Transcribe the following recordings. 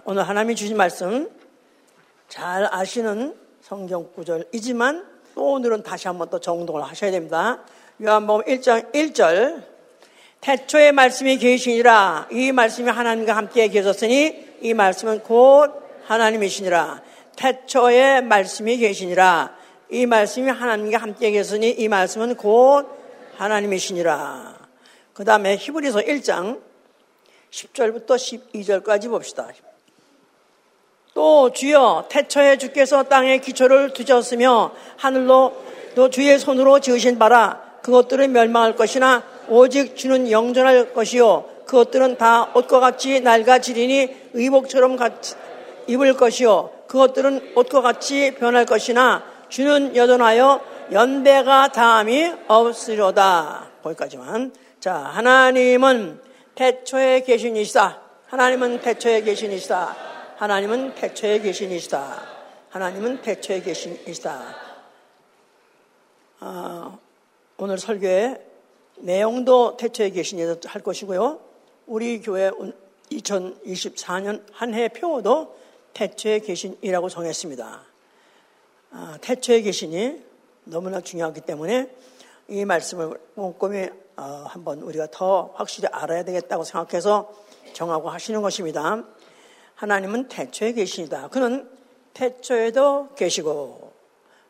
자, 오늘 하나님이 주신 말씀 잘 아시는 성경 구절이지만 또 오늘은 다시 한번 또 정독을 하셔야 됩니다. 요한복음 1장 1절. 태초에 말씀이 계시니라. 이 말씀이 하나님과 함께 계셨으니 이 말씀은 곧 하나님이시니라. 태초에 말씀이 계시니라. 이 말씀이 하나님과 함께 계셨으니 이 말씀은 곧 하나님이시니라. 그 다음에 히브리서 1장 10절부터 12절까지 봅시다. 또 주여 태초에 주께서 땅의 기초를 두셨으며 하늘로 또 주의 손으로 지으신 바라 그것들은 멸망할 것이나 오직 주는 영존할 것이요 그것들은 다 옷과 같이 낡아지리니 의복처럼 같이 입을 것이요 그것들은 옷과 같이 변할 것이나 주는 여전하여 연배가 다함이 없으려다 거기까지만 자 하나님은 태초에 계신 이시다. 하나님은 태초에 계신 이시다. 하나님은 태초에 계신이시다. 하나님은 태초에 계신이시다. 아, 오늘 설교의 내용도 태초에 계신이다 할 것이고요. 우리 교회 2024년 한 해 표어도 태초에 계신이라고 정했습니다. 아, 태초에 계신이 너무나 중요하기 때문에 이 말씀을 꼼꼼히 어, 한번 우리가 더 확실히 알아야 되겠다고 생각해서 정하고 하시는 것입니다. 하나님은 태초에 계시니다. 그는 태초에도 계시고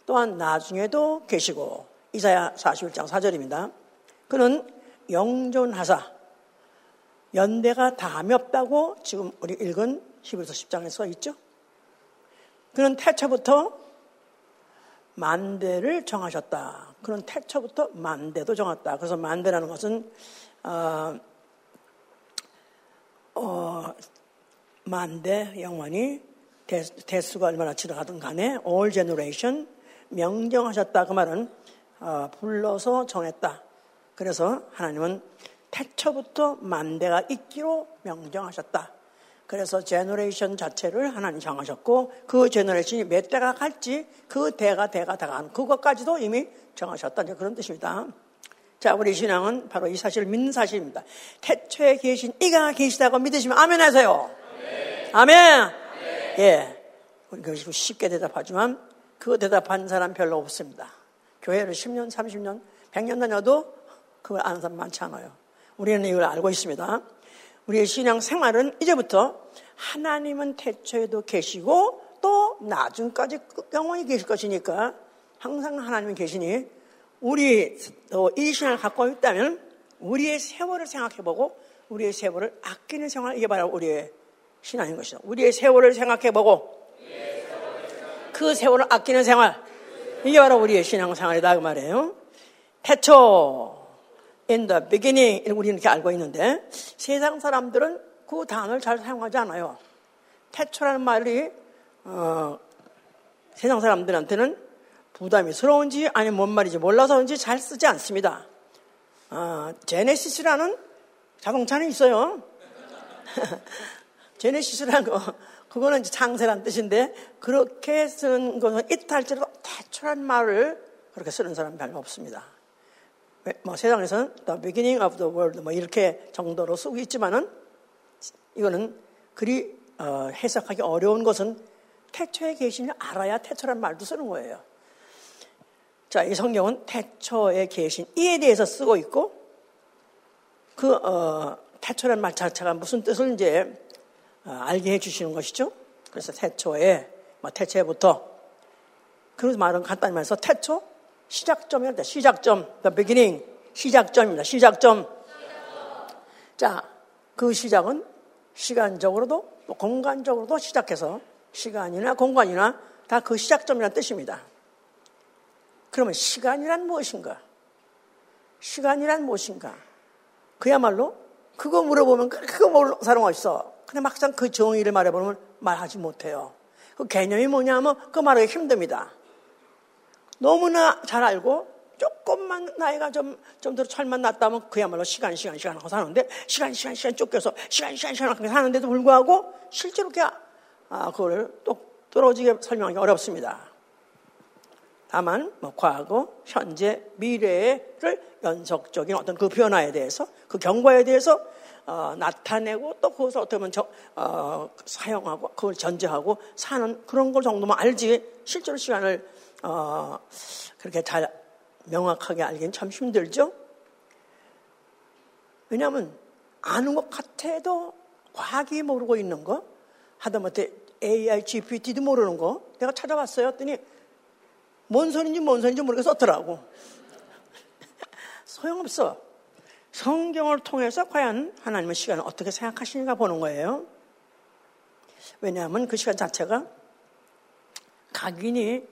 또한 나중에도 계시고 이사야 41장 4절입니다. 그는 영존하사 연대가 다함이 없다고 지금 우리 읽은 히브리서 10장에 써 있죠. 그는 태초부터 만대를 정하셨다. 그런 태초부터 만대도 정했다. 그래서 만대라는 것은 어, 어, 만대 영원히 대, 수가 얼마나 지나가든 간에 all generation 명정하셨다. 그 말은 어, 불러서 정했다. 그래서 하나님은 태초부터 만대가 있기로 명정하셨다. 그래서 generation 자체를 하나님 정하셨고 그 generation이 몇 대가 갈지 그 대가 대가 다가는 그것까지도 이미 정하셨다. 그런 뜻입니다. 자, 우리 신앙은 바로 이 사실을 믿는 사실입니다. 태초에 계신 이가 계시다고 믿으시면 아멘 하세요. 아멘. 예. 우리 그 쉽게 대답하지만 그 대답한 사람 별로 없습니다. 교회를 10년, 30년, 100년 다녀도 그걸 아는 사람 많지 않아요. 우리는 이걸 알고 있습니다. 우리의 신앙 생활은 이제부터 하나님은 태초에도 계시고 또 나중까지 영원히 계실 것이니까 항상 하나님은 계시니 우리 이 신앙을 갖고 있다면 우리의 세월을 생각해보고 우리의 세월을 아끼는 생활 이게 바로 우리의 신앙인 것이다. 우리의 세월을 생각해보고 그 세월을 아끼는 생활 이게 바로 우리의 신앙 생활이다 그 말이에요. 태초 in the beginning 우리는 이렇게 알고 있는데 세상 사람들은 그 단어를 잘 사용하지 않아요. 태초라는 말이 어, 세상 사람들한테는 부담이스러운지 아니면 뭔 말인지 몰라서 그런지 잘 쓰지 않습니다. 어, 제네시스라는 자동차는 있어요. 제네시스라는 거 그거는 창세란 뜻인데 그렇게 쓰는 것은 이탈제로 태초란 말을 그렇게 쓰는 사람 별로 없습니다. 뭐 세상에서는 the beginning of the world 뭐 이렇게 정도로 쓰고 있지만은 이거는 그리 어, 해석하기 어려운 것은 태초에 계시니 알아야 태초란 말도 쓰는 거예요. 자, 이 성경은 태초에 계신 이에 대해서 쓰고 있고 그 어, 태초란 말 자체가 무슨 뜻을 이제 어, 알게 해주시는 것이죠. 그래서 태초에 뭐 태초에부터 그 말은 간단히 말해서 태초 시작점이다. 시작점, the beginning, 시작점입니다. 시작점. 자, 그 시작은 시간적으로도 공간적으로도 시작해서 시간이나 공간이나 다 그 시작점이라는 뜻입니다. 그러면 시간이란 무엇인가? 시간이란 무엇인가? 그야말로 그거 물어보면 그거 모르는 사람 없어. 근데 막상 그 정의를 말해보면 말하지 못해요. 그 개념이 뭐냐면 그 말하기 힘듭니다. 너무나 잘 알고 조금만 나이가 좀, 좀 더 철만 났다면 그야말로 시간, 시간, 시간 하고 사는데 시간, 시간, 시간 쫓겨서 시간, 시간, 시간 하고 사는데도 불구하고 실제로 그냥, 아, 그걸 똑 떨어지게 설명하기 어렵습니다. 다만, 뭐, 과거, 현재, 미래를 연속적인 어떤 그 변화에 대해서, 그 경과에 대해서 어, 나타내고 또 그것을 어떻게 보면 저, 어, 사용하고 그걸 전제하고 사는 그런 걸 정도만 알지 실제로 시간을 어, 그렇게 잘 명확하게 알기는 참 힘들죠. 왜냐하면 아는 것 같아도 과학이 모르고 있는 거 하다못해 AI, GPT도 모르는 거 내가 찾아봤어요. 했더니 뭔 소리인지 뭔 소리인지 모르게 썼더라고. 소용없어. 성경을 통해서 과연 하나님의 시간을 어떻게 생각하시는가 보는 거예요. 왜냐하면 그 시간 자체가 각인이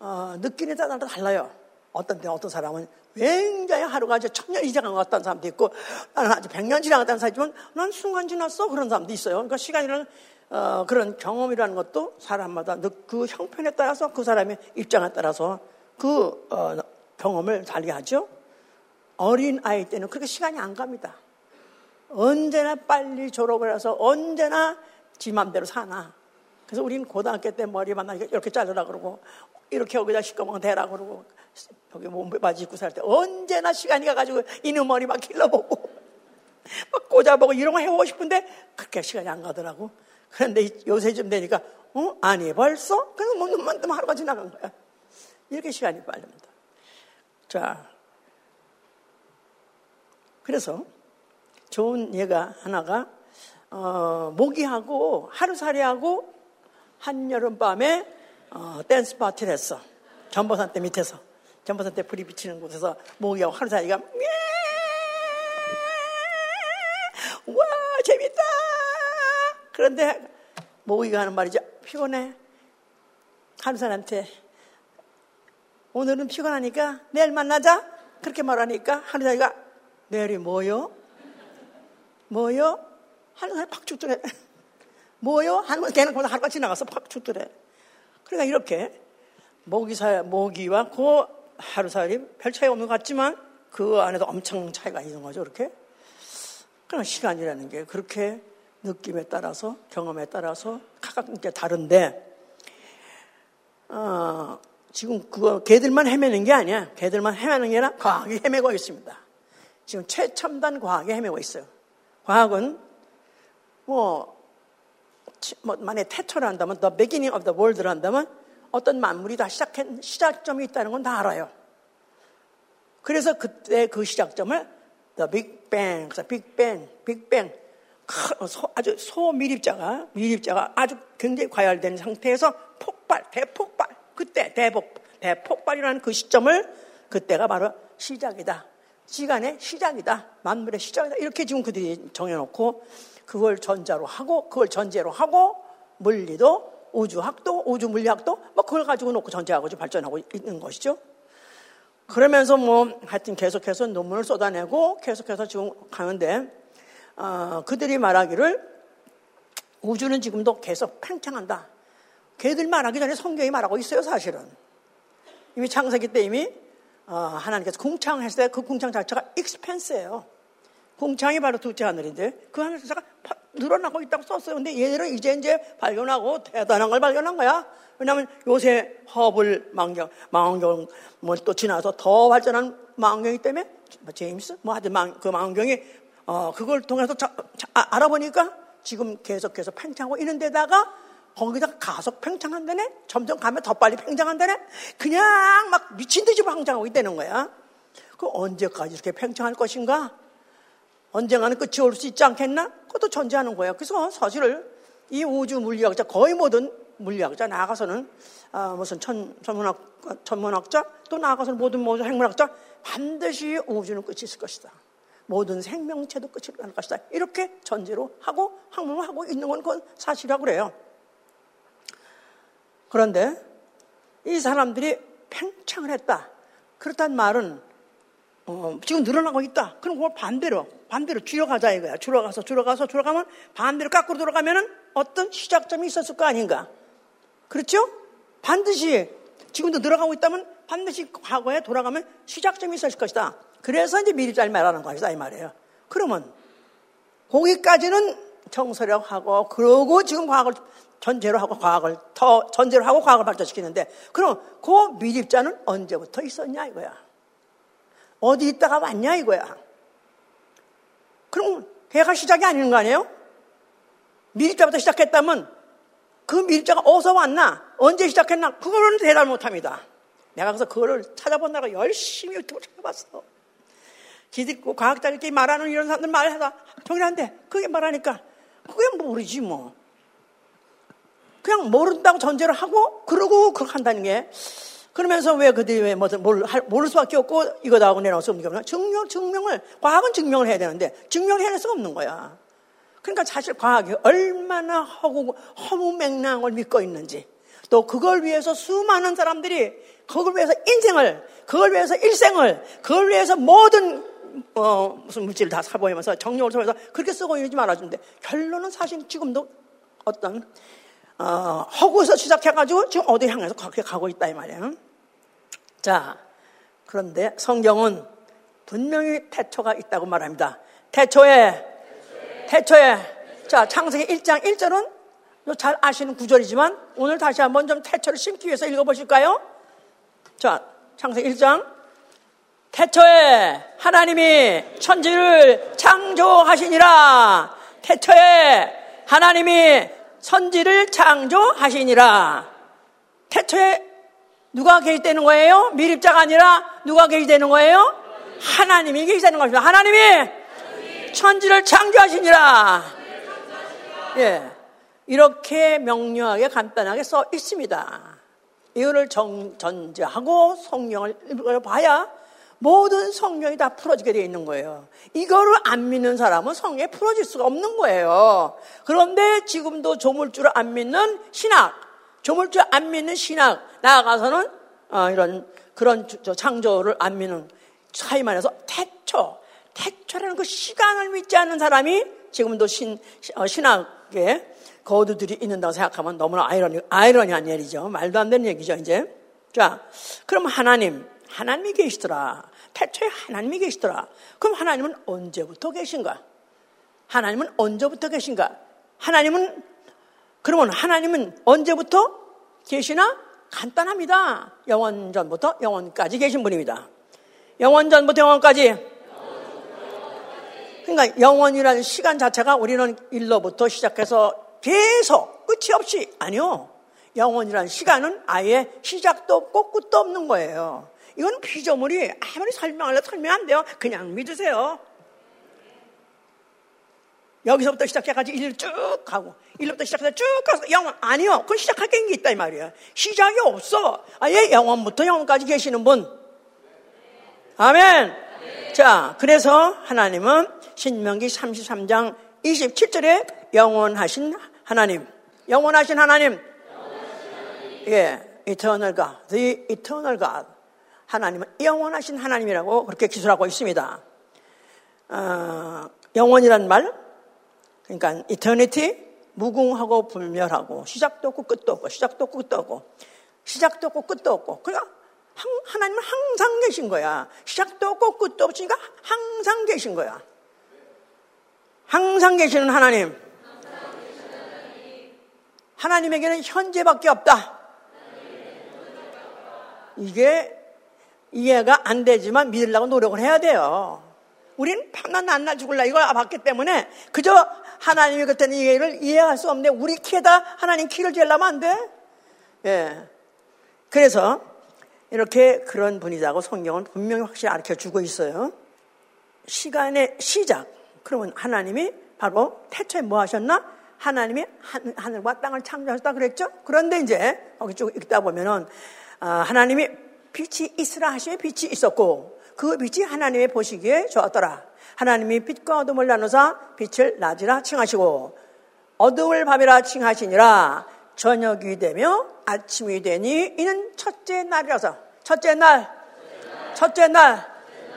어, 느끼는 따라 달라요. 어떤 때 어떤 사람은 굉장히 하루가 이제 천년 이상한 것 같다는 사람도 있고 나는 아주 백년 지나갔다는 사람이지만 난 순간 지났어 그런 사람도 있어요. 그러니까 시간이라는 어, 그런 경험이라는 것도 사람마다 그 형편에 따라서 그 사람의 입장에 따라서 그 어, 경험을 달리 하죠. 어린 아이 때는 그렇게 시간이 안 갑니다. 언제나 빨리 졸업을 해서 언제나 지 맘대로 사나. 그래서 우리는 고등학교 때 머리 만나니까 이렇게 자르라 그러고 이렇게 여기다 시꺼먼 대라 그러고 여기 몸바지 입고 살 때 언제나 시간이 가가지고 이놈 머리 막 길러보고 막 꽂아보고 이런 거 해보고 싶은데 그렇게 시간이 안 가더라고. 그런데 요새 좀 되니까 어? 아니 벌써? 그래서 뭐 눈만 뜨면 하루가 지나간 거야. 이렇게 시간이 빠릅니다. 자, 그래서 좋은 예가 하나가 어, 모기하고 하루살이하고 한여름 밤에 어, 댄스 파티를 했어. 전보산 때 밑에서 전보산 때 불이 비치는 곳에서 모기하고 하루살이가 와 재밌다. 그런데 모기가 하는 말이죠. 피곤해. 하루살한테 오늘은 피곤하니까 내일 만나자. 그렇게 말하니까 하루살이가 내일이 뭐요? 뭐요? 하는 사람이 팍 죽더래. 뭐요? 하는 건 걔는 그냥 하루가 지나가서 팍 죽더래. 그러니까 이렇게 모기사, 모기와 그 하루살이 별 차이 없는 것 같지만 그 안에도 엄청 차이가 있는 거죠. 그렇게. 그러나 시간이라는 게 그렇게 느낌에 따라서 경험에 따라서 각각 이제 다른데 어, 지금 그거 개들만 헤매는 게 아니야. 개들만 헤매는 게 아니라 과학이 헤매고 있습니다. 지금 최첨단 과학에 헤매고 있어요. 과학은 뭐, 뭐 만약에 태초를 한다면 the beginning of the world를 한다면 어떤 만물이 다 시작한 시작점이 있다는 건 다 알아요. 그래서 그때 그 시작점을 the big bang, big bang, big bang 아주 소미립자가 미립자가 아주 굉장히 과열된 상태에서 폭발, 대폭발 그때 대폭 대폭발이라는 그 시점을 그때가 바로 시작이다. 시간의 시작이다. 만물의 시작이다. 이렇게 지금 그들이 정해놓고 그걸 전자로 하고 그걸 전제로 하고 물리도 우주학도 우주 물리학도 뭐 그걸 가지고 놓고 전제하고 발전하고 있는 것이죠. 그러면서 뭐 하여튼 계속해서 논문을 쏟아내고 계속해서 지금 가는데 어, 그들이 말하기를 우주는 지금도 계속 팽창한다. 걔들 말하기 전에 성경이 말하고 있어요, 사실은. 이미 창세기 때 이미 어, 하나님께서 궁창했을 때 그 궁창 자체가 익스펜스예요. 궁창이 바로 둘째 하늘인데 그 하늘 자체가 늘어나고 있다고 썼어요. 근데 얘들은 이제 이제 발견하고 대단한 걸 발견한 거야. 왜냐하면 요새 허블 망경, 망원경 뭐 또 지나서 더 발전한 망원경이기 때문에 뭐 제임스 뭐 하여튼 망, 그 망원경이 어, 그걸 통해서 자, 자, 아, 알아보니까 지금 계속해서 팽창하고 있는 데다가 거기다가 가속 팽창한다네? 점점 가면 더 빨리 팽창한다네? 그냥 막 미친 듯이 팽창하고 있다는 거야. 그 언제까지 이렇게 팽창할 것인가? 언젠가는 끝이 올 수 있지 않겠나? 그것도 존재하는 거야. 그래서 사실을 이 우주 물리학자, 거의 모든 물리학자 나아가서는 아, 무슨 천, 천문학, 천문학자 또 나아가서는 모든 모든 핵문학자 반드시 우주는 끝이 있을 것이다. 모든 생명체도 끝이 날 것이다. 이렇게 전제로 하고 학문을 하고 있는 건 그건 사실이라고 그래요. 그런데 이 사람들이 팽창을 했다. 그렇단 말은 어, 지금 늘어나고 있다. 그럼 그걸 반대로 반대로 줄여가자 이거야. 줄여가서 줄여가서 줄여가면 반대로 깎으로 돌아가면은 어떤 시작점이 있었을 거 아닌가? 그렇죠? 반드시 지금도 늘어가고 있다면 반드시 과거에 돌아가면 시작점이 있었을 것이다. 그래서 이제 미리 잘 말하는 것이다 이 말이에요. 그러면 거기까지는 정서력 하고 그러고 지금 과학을 전제로 하고 과학을 더 전제로 하고 과학을 발전시키는데 그럼 그 미립자는 언제부터 있었냐 이거야. 어디 있다가 왔냐 이거야. 그럼 해가 시작이 아닌 거 아니에요? 미립자부터 시작했다면 그 미립자가 어디서 왔나? 언제 시작했나? 그거는 대답 못 합니다. 내가 그래서 그거를 찾아본다고 열심히 유튜브 찾아봤어. 기득고 과학자들끼리 말하는 이런 사람들 말해서 동일한데 그게 말하니까 그게 모르지 뭐. 그냥 모른다고 전제를 하고 그러고 그렇게 한다는 게 그러면서 왜 그들이 왜 뭐, 뭘, 모를 수밖에 없고 이거다 하고 내놓을 수 없는 게 없나? 증명, 증명을, 과학은 증명을 해야 되는데 증명해낼 수가 없는 거야. 그러니까 사실 과학이 얼마나 허구, 허무맹랑한 걸 믿고 있는지 또 그걸 위해서 수많은 사람들이 그걸 위해서 인생을, 그걸 위해서 일생을, 그걸 위해서 모든 어, 무슨 물질을 다 사보이면서 정력을 통해서 그렇게 쓰고 있는지 말아주는데 결론은 사실 지금도 어떤 어, 허구에서 시작해가지고 지금 어디 향해서 그렇게 가고 있다 이 말이에요. 자, 그런데 성경은 분명히 태초가 있다고 말합니다. 태초에, 태초에, 자, 창세기 1장 1절은 잘 아시는 구절이지만 오늘 다시 한번 좀 태초를 심기 위해서 읽어보실까요? 자, 창세기 1장. 태초에 하나님이 천지를 창조하시니라. 태초에 하나님이 선지를 창조하시니라. 태초에 누가 계시되는 거예요? 미립자가 아니라 누가 계시되는 거예요? 하나님이 계시되는 것입니다. 하나님이 천지를 창조하시니라. 예. 이렇게 명료하게 간단하게 써 있습니다. 이거를 정, 전제하고 성경을 읽어봐야 모든 성경이 다 풀어지게 되어 있는 거예요. 이거를 안 믿는 사람은 성경에 풀어질 수가 없는 거예요. 그런데 지금도 조물주를 안 믿는 신학, 조물주 안 믿는 신학, 나아가서는 어, 이런 그런 창조를 안 믿는 차이만 해서 태초, 태초라는 그 시간을 믿지 않는 사람이 지금도 신, 어, 신학에 거두들이 있는다고 생각하면 너무나 아이러니, 아이러니한 일이죠. 말도 안 되는 얘기죠, 이제. 자, 그럼 하나님, 하나님이 계시더라. 태초에 하나님이 계시더라. 그럼 하나님은 언제부터 계신가? 하나님은 언제부터 계신가? 하나님은 그러면 하나님은 언제부터 계시나? 간단합니다. 영원 전부터 영원까지 계신 분입니다. 영원 전부터 영원까지. 그러니까 영원이라는 시간 자체가 우리는 일로부터 시작해서 계속 끝이 없이 아니요. 영원이라는 시간은 아예 시작도 없고 끝도 없는 거예요. 이건 피조물이 아무리 설명하려도 설명 안 돼요. 그냥 믿으세요. 여기서부터 시작해가지고 일을 쭉 가고, 일로부터 시작해서 쭉 가서 영원, 아니요. 그건 시작할 게 있다, 이 말이야. 시작이 없어. 아예 영원부터 영원까지 계시는 분. 아멘. 자, 그래서 하나님은 신명기 33장 27절에 영원하신 하나님. 영원하신 하나님. 예, eternal God. The eternal God. 하나님은 영원하신 하나님이라고 그렇게 기술하고 있습니다. 어, 영원이란 말, 그러니까 eternity, 무궁하고 불멸하고 시작도 없고 끝도 없고 시작도 없고 끝도 없고 시작도 없고 끝도 없고 그러니까 하나님은 항상 계신 거야. 시작도 없고 끝도 없으니까 항상 계신 거야. 항상 계시는 하나님. 하나님에게는 현재밖에 없다. 이게 이해가 안 되지만 믿으려고 노력을 해야 돼요. 우린 밤낮 낮나 죽을라 이걸 봤기 때문에 그저 하나님이 그때는 이해를 이해할 수 없는데 우리 키에다 하나님 키를 재려면 안 돼? 예. 그래서 이렇게 그런 분이라고 성경은 분명히 확실히 알려 주고 있어요. 시간의 시작. 그러면 하나님이 바로 태초에 뭐 하셨나? 하나님이 하늘과 땅을 창조하셨다 그랬죠? 그런데 이제 거기 쭉 읽다 보면은 아, 하나님이 빛이 있으라 하시에 빛이 있었고 그 빛이 하나님의 보시기에 좋았더라. 하나님이 빛과 어둠을 나누사 빛을 낮이라 칭하시고 어둠을 밤이라 칭하시니라 저녁이 되며 아침이 되니 이는 첫째 날이라서 첫째 날 첫째 날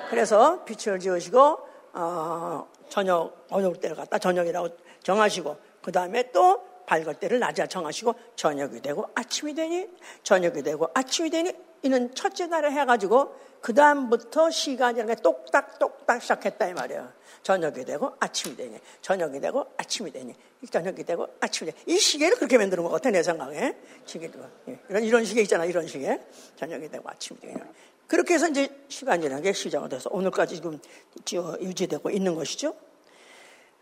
그래서 빛을 지으시고 어, 저녁 어느 때를 갖다 저녁이라고 정하시고 그 다음에 또 밝을 때를 낮이라 정하시고 저녁이 되고 아침이 되니 저녁이 되고 아침이 되니 이는 첫째 날에 해가지고 그 다음부터 시간이 이렇게 똑딱똑딱 시작했다 이 말이에요. 저녁이 되고 아침이 되니 저녁이 되고 아침이 되니 저녁이 되고 아침이 되니 이 시계를 그렇게 만드는 것 같아 내 생각에 시계도 예, 이런 이런 시계 있잖아 이런 시계 저녁이 되고 아침이 되니 그렇게 해서 이제 시간이라는 게 시작이 돼서 오늘까지 지금 유지되고 있는 것이죠.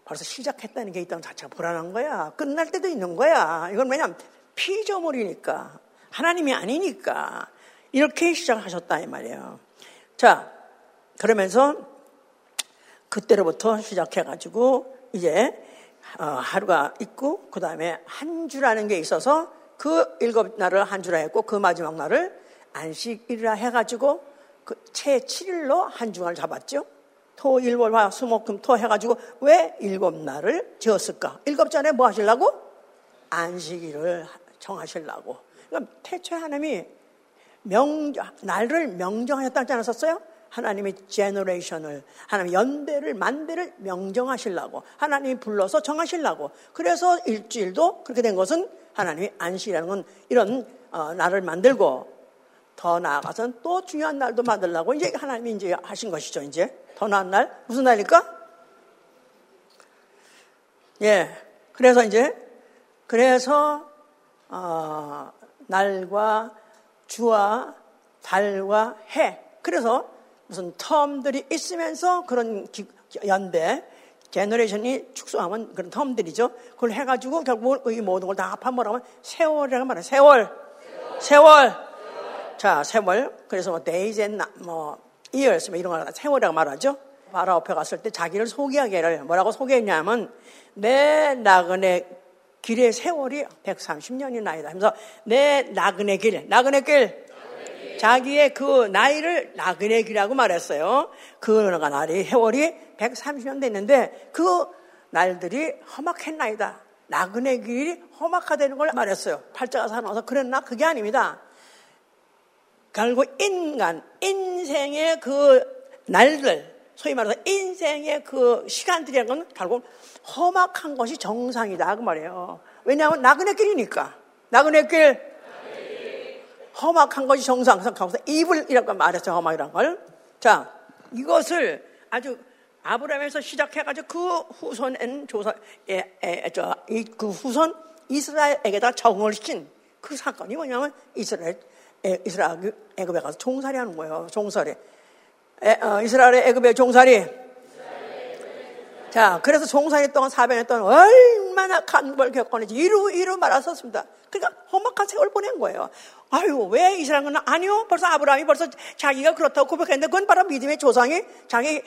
벌써 시작했다는 게 있다는 자체가 불안한 거야. 끝날 때도 있는 거야. 이건 왜냐면 피조물이니까. 하나님이 아니니까. 이렇게 시작하셨다, 이 말이에요. 자, 그러면서 그때로부터 시작해가지고 이제 어, 하루가 있고 그 다음에 한 주라는 게 있어서 그 일곱 날을 한 주라 했고 그 마지막 날을 안식일이라 해가지고 그채 7일로 한 주간을 잡았죠. 토, 일, 월, 화, 수, 목, 금, 토 해가지고 왜 일곱 날을 지었을까? 일곱 전에 뭐 하시려고? 안식일을 정하시려고. 그럼 태초에 하나님이 명, 날을 명정하였다지 않았었어요? 하나님이 제너레이션을, 하나님 연대를, 만대를 명정하시려고. 하나님이 불러서 정하시려고. 그래서 일주일도 그렇게 된 것은 하나님이 안식이라는 건 이런 어, 날을 만들고 더 나아가서는 또 중요한 날도 만들려고 이제 하나님이 이제 하신 것이죠, 이제. 더 나은 날? 무슨 날일까? 예. 그래서 이제, 그래서, 어, 날과 주와 달과 해. 그래서 무슨 term들이 있으면서 그런 기, 연대, generation이 축소하면 그런 term들이죠. 그걸 해가지고 결국 이 모든 걸 다 합한 뭐라고 하면 세월이라고 말해요. 세월. 세월. 세월. 자, 세월. 그래서 뭐 days and 뭐 years 뭐 이런 걸 세월이라고 말하죠. 바로 앞에 갔을 때 자기를 소개하기를 뭐라고 소개했냐면 내 나그네 길의 세월이 130년이 나이다. 하면서 내 나그네 길, 나그네 길, 자기의 그 나이를 나그네 길이라고 말했어요. 그 날이 세월이 130년 됐는데 그 날들이 험악했나이다. 나그네 길이 험악하다는 걸 말했어요. 팔자가 사나워서 그랬나? 그게 아닙니다. 결국 인간, 인생의 그 날들, 소위 말해서 인생의 그 시간들이라는 건 결국 험악한 것이 정상이다. 그 말이에요. 왜냐하면 나그네 길이니까. 나그네 길. 험악한 것이 정상. 거기서 이불이라고 말했죠. 험악이란 걸. 자, 이것을 아주 아브라함에서 시작해가지고 그 후손엔 조사, 에, 에, 저, 이, 그 후손 이스라엘에게다 적응을 시킨 그 사건이 뭐냐면 이스라엘 이스라엘 애굽에 가서 종살이 하는 거예요. 종살이. 에, 어, 이스라엘의 애굽의 종살이. 자, 그래서 종살이 동안 400년 동안 얼마나 간벌 겪었는지 이루 이루 말았었습니다. 그러니까 험악한 세월 보낸 거예요. 아유, 왜 이스라엘은 아니요. 벌써 아브라함이 벌써 자기가 그렇다고 고백했는데 그건 바로 믿음의 조상이 자기를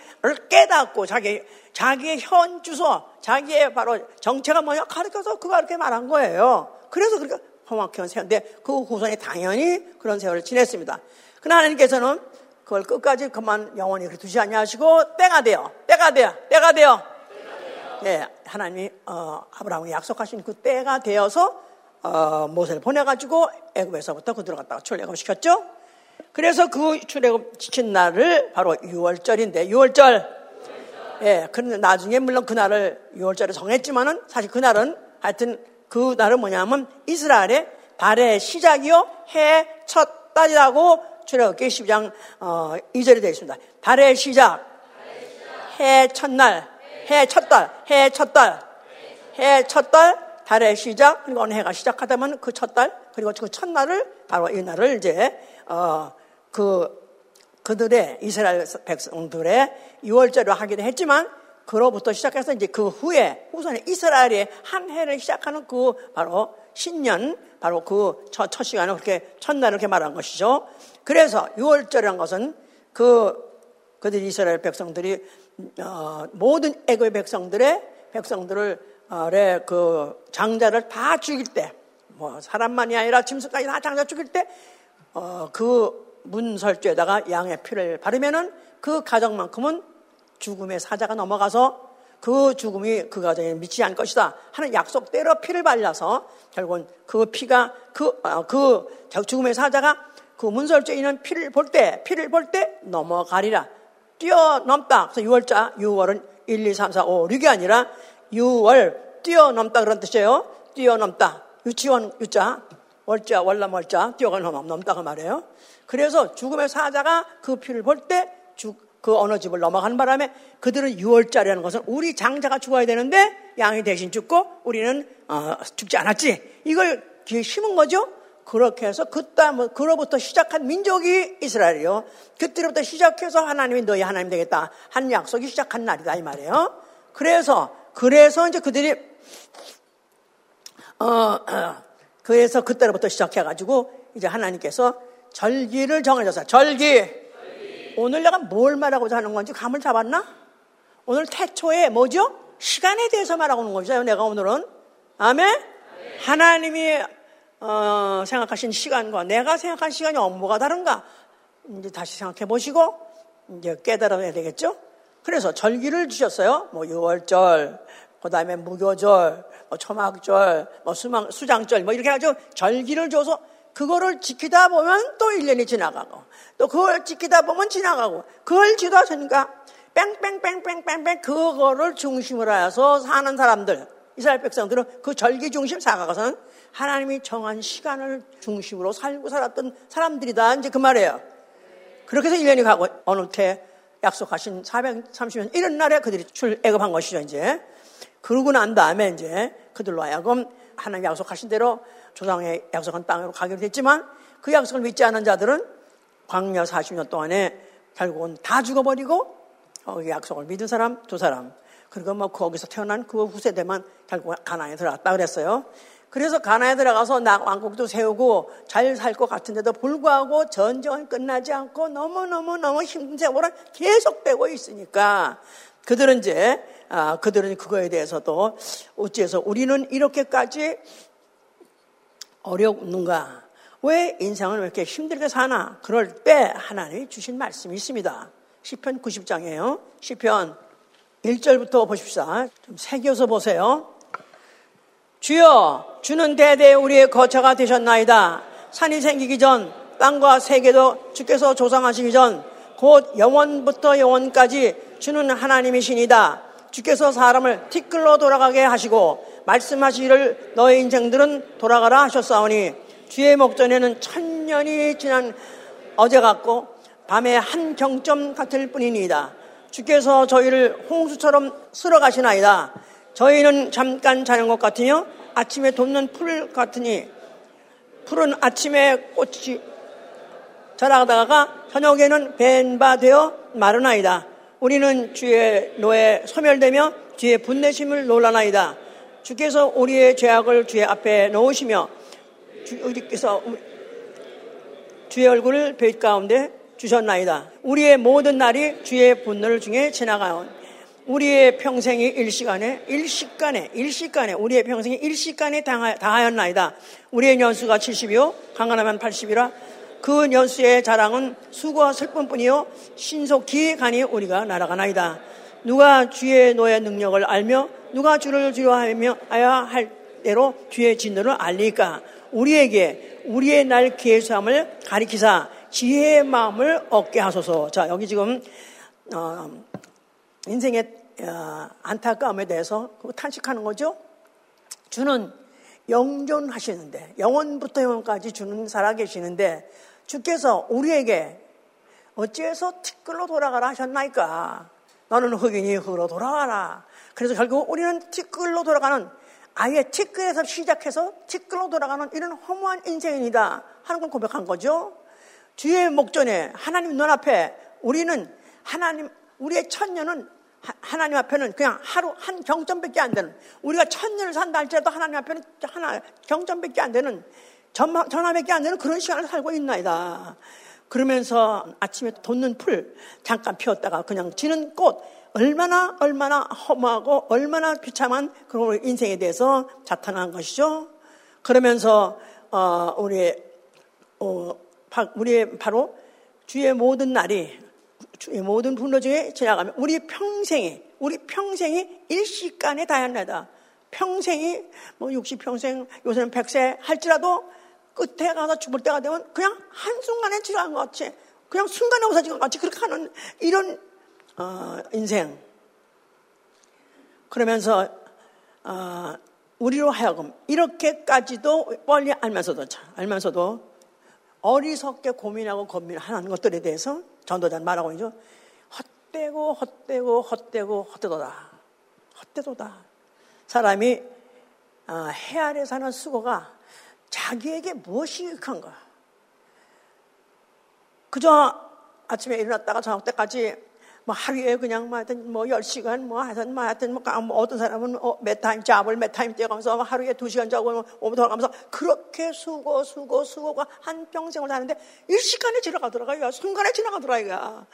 깨닫고 자기 자기의 현 주소, 자기의 바로 정체가 뭐냐 가르쳐서 그가 그렇게 말한 거예요. 그래서 그러니까 험악한 세월인데 그 후손이 당연히 그런 세월을 지냈습니다. 그러나 하나님께서는 그걸 끝까지 그만 영원히 그렇게 두지 않냐 하시고 때가 돼요. 때가 돼요. 때가 돼 요. 네, 하나님이 어, 아브라함이 약속하신 그 때가 되어서 어, 모세를 보내가지고 애굽에서부터 그 들어 갔다가 출애굽 시켰죠. 그래서 그 출애굽 지킨 날을 바로 6월절인데 6월절. 예, 네, 그런데 나중에 물론 그날을 6월절에 정했지만은 사실 그날은 하여튼 그 날은 뭐냐면 이스라엘의 달의 시작이요 해 첫 달이라고 출애굽기 12장 어, 2절에 되어 있습니다. 달의 시작, 해 첫날, 해 첫 달, 해 첫 달, 해 첫 달, 달의 시작 그리고 어느 해가 시작하다면 그 첫 달 그리고 그 첫날을 바로 이 날을 이제 어, 그 그들의 이스라엘 백성들의 6월절로 하기도 했지만 그로부터 시작해서 이제 그 후에 우선 이스라엘의 한 해를 시작하는 그 바로 신년 바로 그 첫 첫 시간을 그렇게 첫날을 이렇게 말한 것이죠. 그래서 6월절이라는 것은 그 그들이 이스라엘 백성들이 어, 모든 애굽의 백성들의 백성들을 어, 그 장자를 다 죽일 때, 뭐 사람만이 아니라 짐승까지 다 장자 죽일 때, 어, 그 문설주에다가 양의 피를 바르면은 그 가정만큼은 죽음의 사자가 넘어가서 그 죽음이 그 가정에 미치지 않을 것이다 하는 약속대로 피를 발라서 결국은 그 피가 그, 어, 그 죽음의 사자가 그 문설주에 있는 피를 볼 때, 피를 볼 때 넘어가리라. 뛰어넘다. 그래서 6월자, 6월은 1, 2, 3, 4, 5, 6이 아니라 6월 뛰어넘다 그런 뜻이에요. 뛰어넘다. 유치원 유자, 월자, 월남 월자, 뛰어가 넘, 넘다가 말이에요. 그래서 죽음의 사자가 그 피를 볼때 죽, 그 어느 집을 넘어가는 바람에 그들은 6월짜리라는 것은 우리 장자가 죽어야 되는데 양이 대신 죽고 우리는 어, 죽지 않았지. 이걸 심은 거죠. 그렇게 해서 뭐 그로부터 시작한 민족이 이스라엘이요. 그때부터 시작해서 하나님이 너희 하나님 되겠다 한 약속이 시작한 날이다 이 말이에요. 그래서 그래서 이제 그들이 어, 어 그래서 그때로부터 시작해가지고 이제 하나님께서 절기를 정해줬어요. 절기. 절기. 오늘 내가 뭘 말하고자 하는 건지 감을 잡았나? 오늘 태초에 뭐죠? 시간에 대해서 말하고 있는 거죠. 내가 오늘은. 아멘. 하나님이 어, 생각하신 시간과 내가 생각한 시간이 뭐가 다른가? 이제 다시 생각해 보시고 이제 깨달아야 되겠죠? 그래서 절기를 주셨어요. 뭐 6월절, 그 다음에 무교절, 뭐 초막절, 뭐 수망, 수장절, 뭐 이렇게 아주 절기를 줘서 그거를 지키다 보면 또 1년이 지나가고 또 그걸 지키다 보면 지나가고 그걸 지도하시니까 뺑뺑뺑뺑뺑뺑 그거를 중심으로 해서 사는 사람들 이스라엘 백성들은 그 절기 중심 사가서는 하나님이 정한 시간을 중심으로 살고 살았던 사람들이다 이제 그 말이에요. 그렇게 해서 1년이 가고 어느 때 약속하신 430년 이런 날에 그들이 출애굽한 것이죠 이제. 그러고 난 다음에 이제 그들로 하여금 하나님 약속하신 대로 조상의 약속한 땅으로 가기로 됐지만 그 약속을 믿지 않은 자들은 광야 40년 동안에 결국은 다 죽어버리고 그 약속을 믿은 사람 두 사람 그리고 뭐 거기서 태어난 그 후세대만 결국 가나에 들어갔다 그랬어요. 그래서 가나에 들어가서 나 왕국도 세우고 잘 살 것 같은데도 불구하고 전쟁은 끝나지 않고 너무너무너무 힘든 세월은 계속되고 있으니까 그들은 이제 아, 그들은 그거에 대해서도 어찌해서 우리는 이렇게까지 어려운가? 왜 인생을 왜 이렇게 힘들게 사나? 그럴 때 하나님이 주신 말씀이 있습니다. 시편 90장이에요. 시편 1절부터 보십시다. 좀 새겨서 보세요. 주여, 주는 대대 우리의 거처가 되셨나이다. 산이 생기기 전, 땅과 세계도 주께서 조상하시기 전, 곧 영원부터 영원까지 주는 하나님이시니다. 주께서 사람을 티끌로 돌아가게 하시고 말씀하시기를 너의 인생들은 돌아가라 하셨사오니 주의 목전에는 천년이 지난 어제 같고 밤에 한 경점 같을 뿐이니이다. 주께서 저희를 홍수처럼 쓸어 가시나이다. 저희는 잠깐 자는 것 같으며 아침에 돋는 풀 같으니 풀은 아침에 꽃이 자라다가 저녁에는 벤바 되어 마르나이다. 우리는 주의 노에 소멸되며 주의 분내심을 놀라나이다. 주께서 우리의 죄악을 주의 앞에 놓으시며 주, 우리께서 주의 얼굴을 별 가운데 주셨나이다. 우리의 모든 날이 주의 분노를 중에 지나가온 우리의 평생이 일시간에 일시간에 일시간에 우리의 평생이 일시간에 다하였나이다. 우리의 연수가 70이요 강간하면 80이라 그 연수의 자랑은 수고와 슬픔뿐이요 신속히 가니 우리가 날아가나이다. 누가 주의 노의 능력을 알며 누가 주를 두려워하며 아야 할 대로 주의 진노를 알리까 우리에게 우리의 날 계수함을 가리키사 지혜의 마음을 얻게 하소서. 자 여기 지금 어, 인생의 어, 안타까움에 대해서 탄식하는 거죠. 주는 영존하시는데 영원부터 영원까지 주는 살아계시는데 주께서 우리에게 어찌해서 티끌로 돌아가라 하셨나이까? 너는 흑인이 흑으로 돌아가라. 그래서 결국 우리는 티끌로 돌아가는 아예 티끌에서 시작해서 티끌로 돌아가는 이런 허무한 인생이다 하는 걸 고백한 거죠. 주의 목전에 하나님 눈앞에 우리는 하나님 우리의 천년은 하나님 앞에는 그냥 하루 한 경점밖에 안 되는 우리가 천 년을 산다 할지라도 하나님 앞에는 하나 경점밖에 안 되는 전화, 전화밖에 안 되는 그런 시간을 살고 있나이다. 그러면서 아침에 돋는 풀 잠깐 피었다가 그냥 지는 꽃 얼마나 얼마나 허무하고 얼마나 비참한 그런 인생에 대해서 자탄한 것이죠. 그러면서 어, 우리 어, 우리의 바로 주의 모든 날이 주의 모든 분노 중에 지나가면 우리 평생이 우리 평생이 일시간에 다였나다. 평생이 뭐 60평생 요새는 100세 할지라도 끝에 가서 죽을 때가 되면 그냥 한순간에 지나간 것 같이 그냥 순간에 없어진 것 같이 그렇게 하는 이런 어, 인생 그러면서 어, 우리로 하여금 이렇게까지도 빨리 알면서도 알면서도 어리석게 고민하고 고민하는 것들에 대해서 전도자는 말하고 있죠. 헛되고 헛되고 헛되고 헛되도다. 헛되도다. 사람이 어, 해 아래 사는 수고가 자기에게 무엇이 유익한가? 그저 아침에 일어났다가 저녁 때까지 뭐 하루에 그냥 뭐 하여튼 뭐 10시간 뭐 하여튼 뭐 하여튼 뭐, 뭐 어떤 사람은 어, 몇 타임 job을 몇 타임 뛰어가면서 하루에 2시간 자고 뭐 오면 돌아가면서 그렇게 수고 수고 수고가 한 평생을 사는데 일시간에 지나가더라고요. 순간에 지나가더라고요.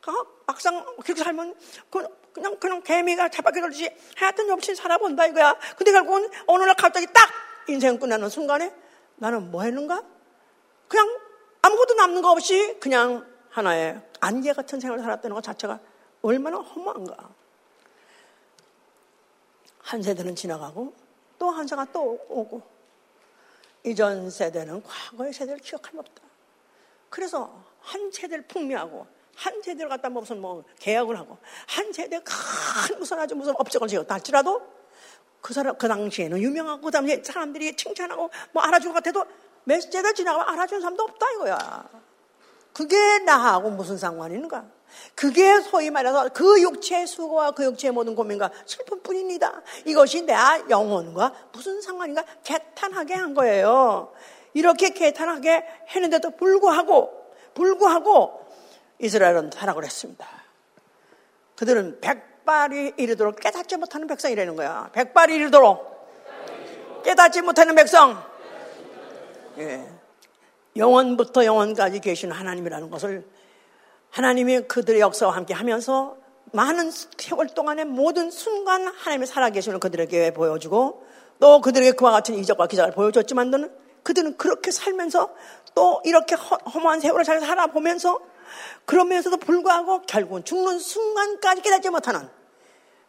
그 막상 그렇게 살면 그, 그냥 그냥 개미가 잡아게 돌듯이 하여튼 없이 살아본다 이거야. 근데 결국은 어느 날 갑자기 딱 인생 끝나는 순간에 나는 뭐 했는가? 그냥 아무것도 남는 거 없이 그냥 하나의 안개 같은 생활을 살았다는 것 자체가 얼마나 허무한가. 한 세대는 지나가고 또 한 세가 또 오고 이전 세대는 과거의 세대를 기억할 리 없다. 그래서 한 세대를 풍미하고 한 세대를 갖다 무슨 뭐 계약을 하고 한 세대 큰 무슨 아주 무슨 업적을 지었다 할지라도 그 사람 그 당시에는 유명하고 그 당시에 사람들이 칭찬하고 뭐 알아준 것 같아도 몇 세대 지나가면 알아준 사람도 없다 이거야. 그게 나하고 무슨 상관이 있는가? 그게 소위 말해서 그 육체의 수고와 그 육체의 모든 고민과 슬픔뿐입니다. 이것이 내 영혼과 무슨 상관인가 개탄하게 한 거예요. 이렇게 개탄하게 했는데도 불구하고 불구하고 이스라엘은 타락을 했습니다. 그들은 백발이 이르도록 깨닫지 못하는 백성이라는 거야. 백발이 이르도록 깨닫지 못하는 백성. 예. 영원부터 영원까지 계신 하나님이라는 것을 하나님이 그들의 역사와 함께 하면서 많은 세월 동안의 모든 순간 하나님이 살아계시는 그들에게 보여주고 또 그들에게 그와 같은 이적과 기적을 보여줬지만 그들은 그렇게 살면서 또 이렇게 허무한 세월을 잘 살아보면서 그러면서도 불구하고 결국은 죽는 순간까지 깨닫지 못하는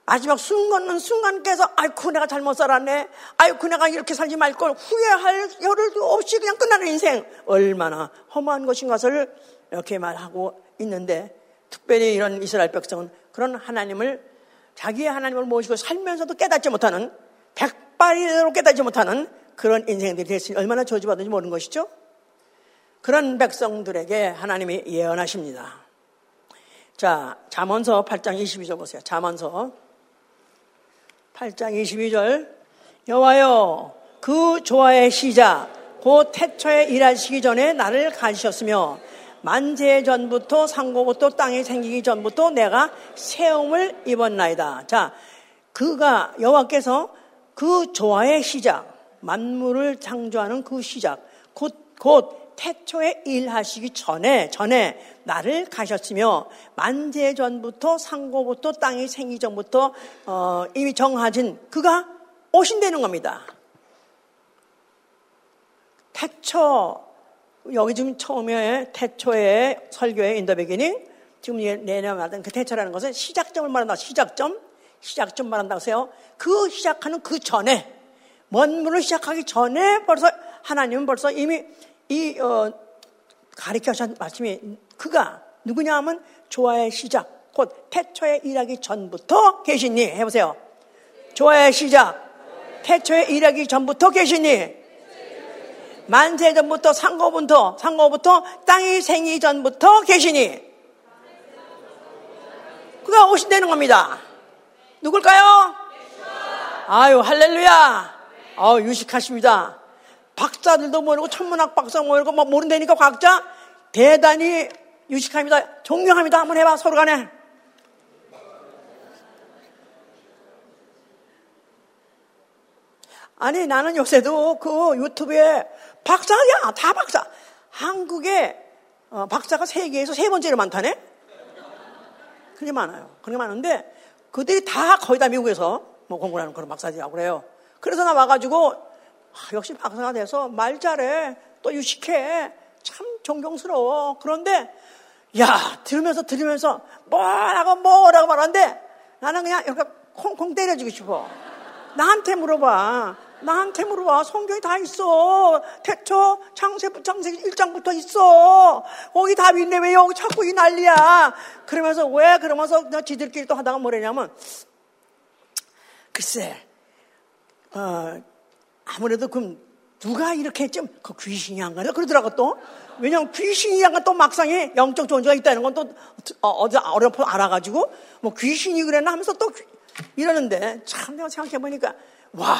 마지막 순간은 순간 깨서 아이쿠 내가 잘못 살았네 아이쿠 내가 이렇게 살지 말 걸 후회할 여를도 없이 그냥 끝나는 인생 얼마나 허무한 것인 것을 이렇게 말하고 있는데 특별히 이런 이스라엘 백성은 그런 하나님을 자기의 하나님을 모시고 살면서도 깨닫지 못하는 백발이대로 깨닫지 못하는 그런 인생들이 됐으니 얼마나 저주받은지 모르는 것이죠. 그런 백성들에게 하나님이 예언하십니다. 자, 잠언서 8장 22절 보세요. 잠언서 8장 22절 여호와여 그 조화의 시작 곧 태초에 일하시기 전에 나를 가르셨으며 만세 전부터 상고부터 땅이 생기기 전부터 내가 세움을 입었나이다. 자, 그가 여호와께서 그 조화의 시작, 만물을 창조하는 그 시작, 곧, 곧 태초에 일하시기 전에 전에 나를 가셨으며 만세 전부터 상고부터 땅이 생기 전부터 어, 이미 정하진 그가 오신다는 겁니다. 태초 여기 지금 처음에 태초의 설교의 인더베기닝 지금 내년 말하던 그 태초라는 것은 시작점을 말한다. 시작점, 시작점 말한다고 하세요. 그 시작하는 그 전에 먼 문을 시작하기 전에 벌써 하나님은 벌써 이미 이 어, 가르쳐 하신 말씀이 그가 누구냐 하면 조화의 시작, 곧 태초에 일하기 전부터 계시니 해보세요. 조화의 시작, 태초에 일하기 전부터 계시니 만세 전부터 상고부터 상고부터 땅이 생기 전부터 계시니 그가 오신다는 겁니다. 누굴까요? 아유 할렐루야. 아유 유식하십니다. 박사들도 모르고 천문학 박사 모르고 뭐 모른다니까 과학자 대단히 유식합니다. 존경합니다. 한번 해봐 서로 간에. 아니 나는 요새도 그 유튜브에 박사야 다 박사. 한국에 어, 박사가 세계에서 세 번째로 많다네. 그게 많아요. 그게 많은데 그들이 다 거의 다 미국에서 뭐 공부를 하는 그런 박사들이라고 그래요. 그래서 나 와가지고 아, 역시 박사가 돼서 말 잘해. 또 유식해. 참 존경스러워. 그런데, 야, 들으면서 들으면서 뭐라고 뭐라고 말하는데 나는 그냥 이렇게 콩콩 때려주고 싶어. 나한테 물어봐. 나한테 물어봐. 성경이 다 있어. 태초, 창세부, 창세기 1장부터 있어. 거기 답이 있네. 왜 여기 자꾸 이 난리야. 그러면서 왜 그러면서 지들끼리 또 하다가 뭐랬냐면, 글쎄, 어, 아무래도 그럼 누가 이렇게 했지? 그 귀신이 안 가냐? 그러더라고 또. 왜냐면 귀신이 약간 또 막상에 영적 존재가 있다는 건 또 어, 어디 어렵게 알아가지고 뭐 귀신이 그랬나 하면서 또 이러는데 참 내가 생각해 보니까 와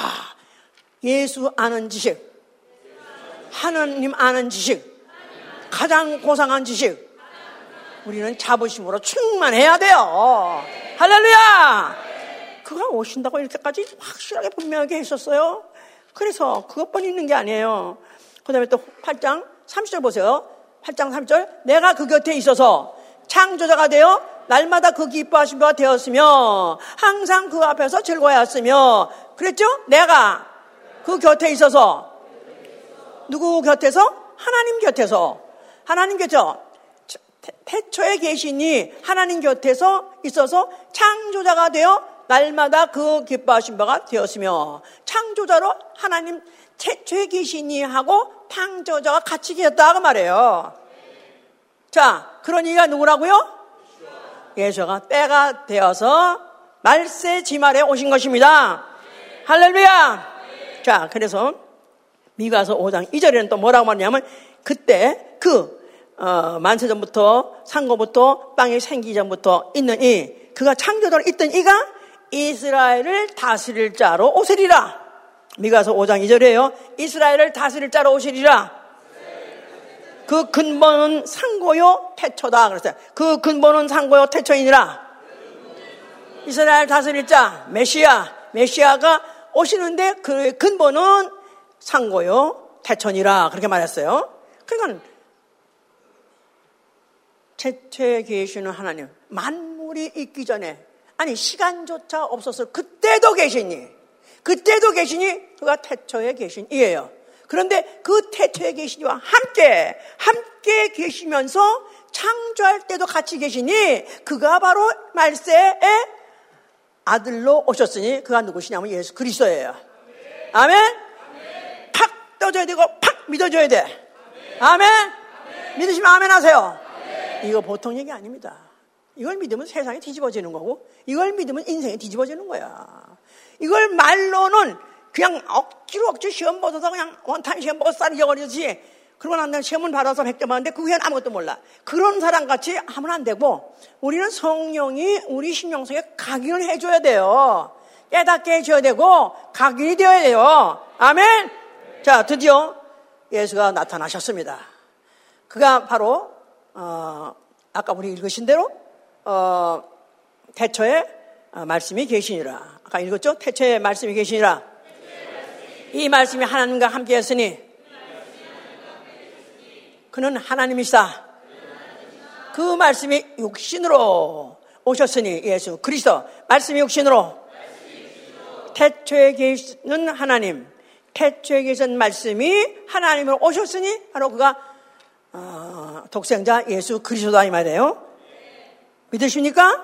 예수 아는 지식 하나님 아는 지식 가장 고상한 지식 우리는 자부심으로 충만해야 돼요. 할렐루야! 그가 오신다고 이렇게까지 확실하게 분명하게 했었어요. 그래서 그것뿐 있는 게 아니에요. 그 다음에 또 8장 30절 보세요. 8장 3절. 내가 그 곁에 있어서 창조자가 되어 날마다 그 기뻐하신 바가 되었으며 항상 그 앞에서 즐거워하였으며 그랬죠? 내가 그 곁에 있어서 누구 곁에서? 하나님 곁에서 하나님 곁에서 태초에 계시니 하나님 곁에서 있어서 창조자가 되어 날마다 그 기뻐하신 바가 되었으며 창조자로 하나님 태초에 계시니 하고 창조자가 같이 계셨다 그 말이에요. 자, 그런 이가 누구라고요? 예수가 때가 되어서 말세 지말에 오신 것입니다. 할렐루야! 자, 그래서 미가서 5장 2절에는 또 뭐라고 말하냐면 그때 그 어, 만세 전부터 상고부터 빵이 생기기 전부터 있는 이 그가 창조자로 있던 이가 이스라엘을 다스릴 자로 오시리라. 미가서 5장 2절이에요. 이스라엘을 다스릴 자로 오시리라. 그 근본은 상고요 태초다 그랬어요. 그 근본은 상고요 태초이니라. 이스라엘 다스릴 자 메시아 메시아가 오시는데 그 근본은 상고요 태초니라 그렇게 말했어요. 그러니까 태초에 계시는 하나님 만물이 있기 전에 아니 시간조차 없었을 그때도 계시니 그때도 계시니 그가 태초에 계신 이에요. 그런데 그 태초에 계시니와 함께 함께 계시면서 창조할 때도 같이 계시니 그가 바로 말세의 아들로 오셨으니 그가 누구시냐면 예수 그리스도예요. 아멘. 팍 떠줘야 되고 팍 믿어줘야 돼. 아멘. 믿으시면 아멘 하세요. 이거 보통 얘기 아닙니다. 이걸 믿으면 세상이 뒤집어지는 거고 이걸 믿으면 인생이 뒤집어지는 거야. 이걸 말로는 그냥 억지로 억지로 시험 보셔서 그냥 원타임 시험 보고 쌀 잊어버리지. 그러고 난 다음에 시험을 받아서 100점 받는데 그 후에는 아무것도 몰라. 그런 사람 같이 하면 안 되고 우리는 성령이 우리 심령 속에 각인을 해줘야 돼요. 깨닫게 해줘야 되고 각인이 되어야 돼요. 아멘. 자 드디어 예수가 나타나셨습니다. 그가 바로 어, 아까 우리 읽으신 대로 어, 태초에 말씀이 계시니라. 아까 읽었죠? 태초에 말씀이 계시니라. 이 말씀이 하나님과 함께 했으니 그는 하나님이시다. 그 말씀이 육신으로 오셨으니 예수 그리스도 말씀이 육신으로 태초에 계시는 하나님 태초에 계신 말씀이 하나님으로 오셨으니 바로 그가 어, 독생자 예수 그리스도다 이 말이에요. 믿으십니까?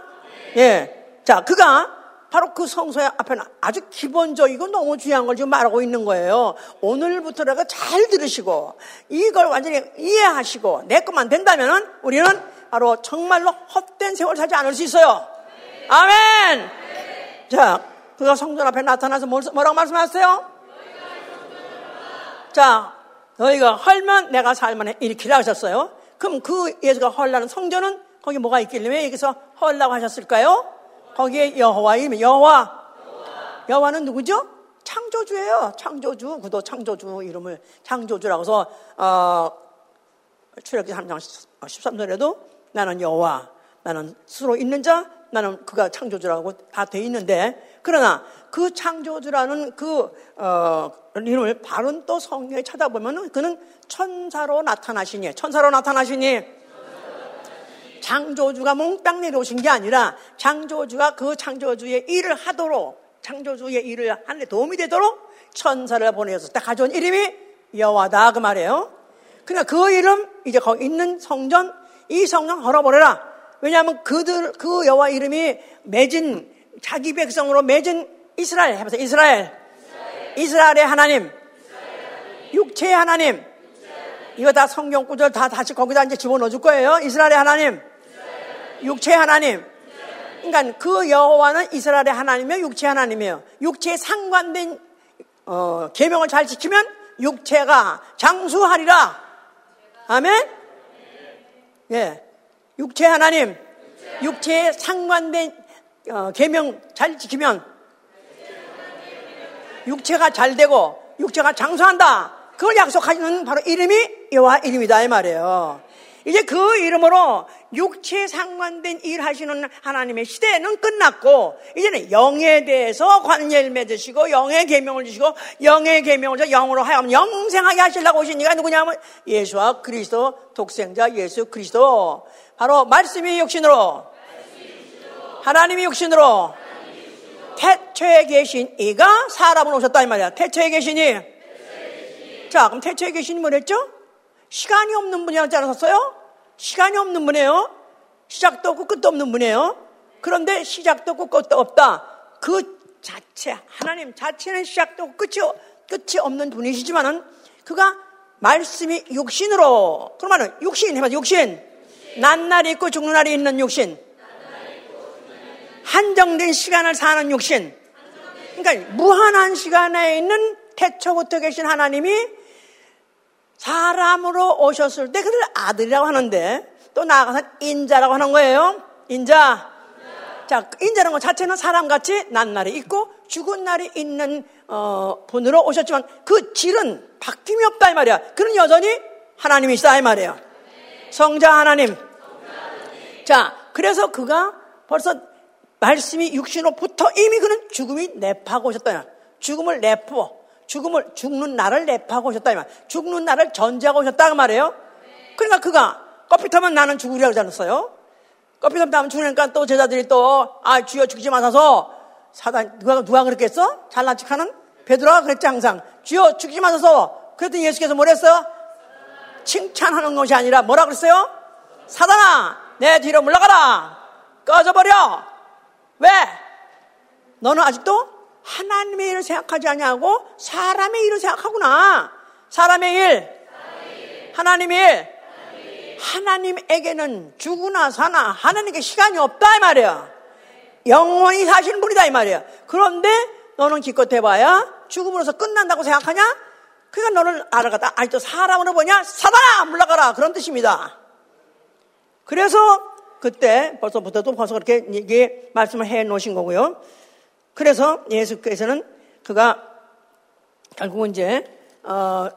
예. 자, 그가 바로 그 성소의 앞에는 아주 기본적이고 너무 중요한 걸 지금 말하고 있는 거예요. 오늘부터라도 잘 들으시고 이걸 완전히 이해하시고 내 것만 된다면 우리는 바로 정말로 헛된 세월 살지 않을 수 있어요. 아멘! 자, 그가 성전 앞에 나타나서 뭐라고 말씀하셨어요? 자, 너희가 헐면 내가 살만 일으키라 하셨어요. 그럼 그 예수가 헐라는 성전은 거기 뭐가 있길래 왜 여기서 헐라고 하셨을까요? 거기에 여호와 이름이 여호와. 여호와는 누구죠? 창조주예요. 창조주. 구도 창조주 이름을 창조주라고 해서 어, 출애굽기 3장 13절에도 나는 여호와, 나는 스스로 있는 자, 나는 그가 창조주라고 다 돼 있는데 그러나 그 창조주라는 그 어, 이름을 바른 또 성경에 찾아보면은 그는 천사로 나타나시니 천사로 나타나시니 창조주가 몽땅 내려오신 게 아니라 창조주가 그 창조주의 일을 하도록 창조주의 일을 하는데 도움이 되도록 천사를 보내서 딱 가져온 이름이 여호와다 그 말이에요. 그러니까 그 이름 이제 거기 있는 성전 이 성전 걸어버려라. 왜냐하면 그들 그 여호와 이름이 맺은 자기 백성으로 맺은 이스라엘 해보세요. 이스라엘. 이스라엘. 의 하나님. 육체의 하나님. 이거 다 성경 구절 다 다시 거기다 이제 집어넣어 줄 거예요. 이스라엘의 하나님. 육체 하나님. 그러니까 그 여호와는 이스라엘의 하나님이며 육체 하나님이에요. 육체에 상관된 어, 계명을 잘 지키면 육체가 장수하리라. 아멘. 예, 육체 하나님, 육체에 상관된 어, 계명 잘 지키면 육체가 잘 되고 육체가 장수한다. 그걸 약속하시는 바로 이름이 여호와 이름이다 이 말이에요. 이제 그 이름으로 육체에 상관된 일 하시는 하나님의 시대는 끝났고 이제는 영에 대해서 관계를 맺으시고 영의 계명을 주시고 영의 계명을 줘 영으로 하여금 영생하게 하시려고 오신 이가 누구냐면 예수와 그리스도 독생자 예수 그리스도 바로 말씀이 육신으로 하나님이 육신으로 태초에 계신 이가 사람으로 오셨다 이 말이야. 태초에 계시니. 자, 그럼 태초에 계신이 뭐랬죠? 시간이 없는 분이라지 않았어요? 시간이 없는 분이에요. 시작도 없고 끝도 없는 분이에요. 그런데 시작도 없고 끝도 없다. 그 자체, 하나님 자체는 시작도 없고 끝이, 끝이 없는 분이시지만은 그가 말씀이 육신으로, 그러면은 육신, 해봐, 육신. 난 날이 있고 죽는 날이 있는 육신. 한정된 시간을 사는 육신. 그러니까 무한한 시간에 있는 태초부터 계신 하나님이 사람으로 오셨을 때 그들 아들이라고 하는데 또 나아가서 인자라고 하는 거예요. 인자. 자, 인자라는 것 자체는 사람같이 난 날이 있고 죽은 날이 있는 어, 분으로 오셨지만 그 질은 바뀜이 없다 이 말이야. 그는 여전히 하나님이시다 이 말이에요. 성자 하나님. 자, 그래서 그가 벌써 말씀이 육신으로 부터 이미 그는 죽음이 내파고 오셨다. 죽음을 내포. 죽음을 죽는 날을 내파고 오셨다 이 말. 죽는 날을 전제하고 오셨다 그 말이에요. 그러니까 그가 커피 타면 나는 죽으리라고 하지 않았어요? 커피 타면 죽으니까 또 제자들이 또 아 주여 죽지 마소서 사단 누가 누가 그랬겠어? 잘난 척하는 베드로가 그랬지 항상 주여 죽지 마소서. 그랬더니 예수께서 뭐랬어요? 칭찬하는 것이 아니라 뭐라 그랬어요? 사단아 내 뒤로 물러가라 꺼져버려 왜? 너는 아직도 하나님의 일을 생각하지 않냐고 사람의 일을 생각하구나. 사람의 일, 하나님의 일. 하나님에게는 죽으나 사나 하나님께 시간이 없다 이 말이야. 영원히 사시는 분이다 이 말이야. 그런데 너는 기껏 해봐야 죽음으로서 끝난다고 생각하냐? 그러니까 너를 알아가다 아직도 사람으로 보냐? 사단아 물러가라 그런 뜻입니다. 그래서 그때 벌써부터도 벌써 그렇게 이게 말씀을 해 놓으신 거고요. 그래서 예수께서는 그가 결국은 이제 어,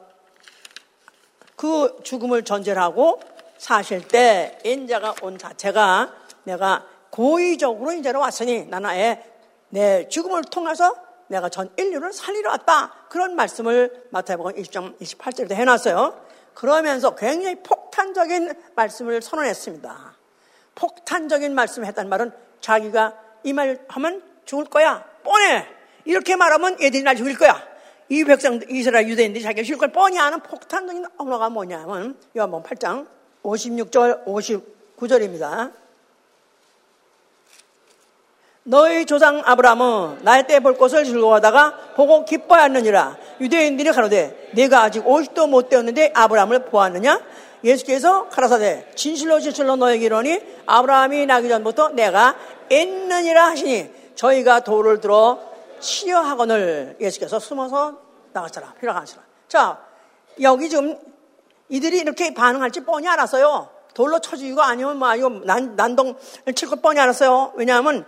그 죽음을 전제하고 사실 때 인자가 온 자체가 내가 고의적으로 인자로 왔으니 나는 아예 내 죽음을 통해서 내가 전 인류를 살리러 왔다. 그런 말씀을 마태복음 20장 28절에 해놨어요. 그러면서 굉장히 폭탄적인 말씀을 선언했습니다. 폭탄적인 말씀을 했다는 말은 자기가 이 말 하면 죽을 거야. 뻔해. 이렇게 말하면 얘들이 날 죽일 거야. 이 백성, 이스라엘 유대인들이 자기가 죽일 걸 뻔히 아는 폭탄적인 언어가 뭐냐면, 요한번 8장 56절, 59절입니다. 너희 조상 아브라함은 날 때 볼 것을 즐거워하다가 보고 기뻐하였느니라. 유대인들이 가로되 내가 아직 50도 못 되었는데 아브라함을 보았느냐? 예수께서 가라사대 진실로 진실로 너에게 이러니 아브라함이 나기 전부터 내가 있느니라 하시니 저희가 돌을 들어 치려하거늘 예수께서 숨어서 나가시라 필요하시라. 자 여기 지금 이들이 이렇게 반응할지 뻔히 알았어요. 돌로 쳐주고 아니면 뭐 이거 난, 난동을 칠것 뻔히 알았어요. 왜냐하면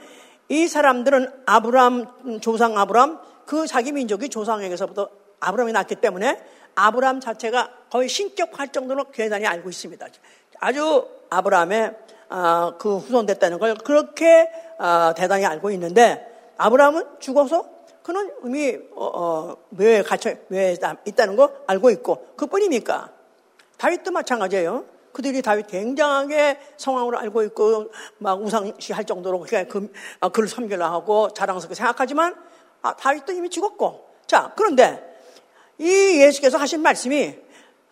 이 사람들은 아브람 조상 아브람 그 자기 민족이 조상에게서부터 아브람이 났기 때문에 아브람 자체가 거의 신격할 정도로 대단히 알고 있습니다. 아주 아브람의 어, 그 후손 됐다는 걸 그렇게 어, 대단히 알고 있는데 아브라함은 죽어서 그는 이미 어, 어, 묘에 갇혀 묘에 있다는 거 알고 있고 그뿐입니까? 다윗도 마찬가지예요. 그들이 다윗 굉장하게 성황으로 알고 있고 막 우상시 할 정도로 그, 어, 그를 섬기려 하고 자랑스럽게 생각하지만 아, 다윗도 이미 죽었고 자 그런데 이 예수께서 하신 말씀이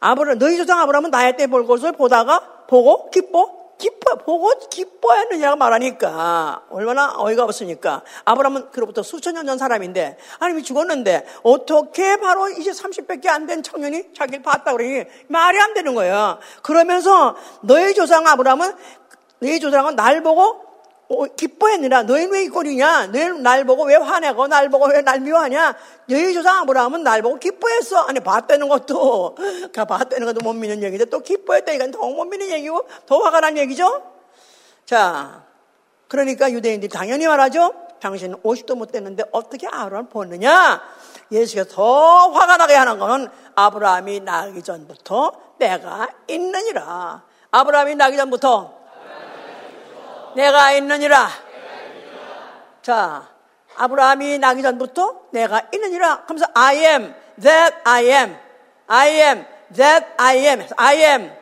아브라 너희 조상 아브라함은 나의 때 볼 것을 보다가 보고 기뻐 기뻐, 보고 기뻐했느냐고 말하니까 얼마나 어이가 없으니까 아브라함은 그로부터 수천 년 전 사람인데 하나님이 죽었는데 어떻게 바로 이제 30밖에 안 된 청년이 자기를 봤다 그러니 말이 안 되는 거예요. 그러면서 너의 조상 아브라함은 너의 조상은 날 보고 어, 기뻐했느냐? 너희는 왜 이꼴이냐? 너희는 날 보고 왜 화내고 날 보고 왜 날 미워하냐? 너희 조상 아브라함은 날 보고 기뻐했어. 아니 봤다는 것도 봤다는 것도 못 믿는 얘기인데 또 기뻐했다니까 더못 믿는 얘기고 더 화가 난 얘기죠. 자, 그러니까 유대인들이 당연히 말하죠. 당신은 50도 못 됐는데 어떻게 아브라함을 보느냐? 예수가 더 화가 나게 하는 것은 아브라함이 나기 전부터 내가 있느니라. 아브라함이 나기 전부터 내가 있느니라. 자, 아브라함이 나기 전부터 내가 있느니라. 하면서 I am that I am. I am that I am. I am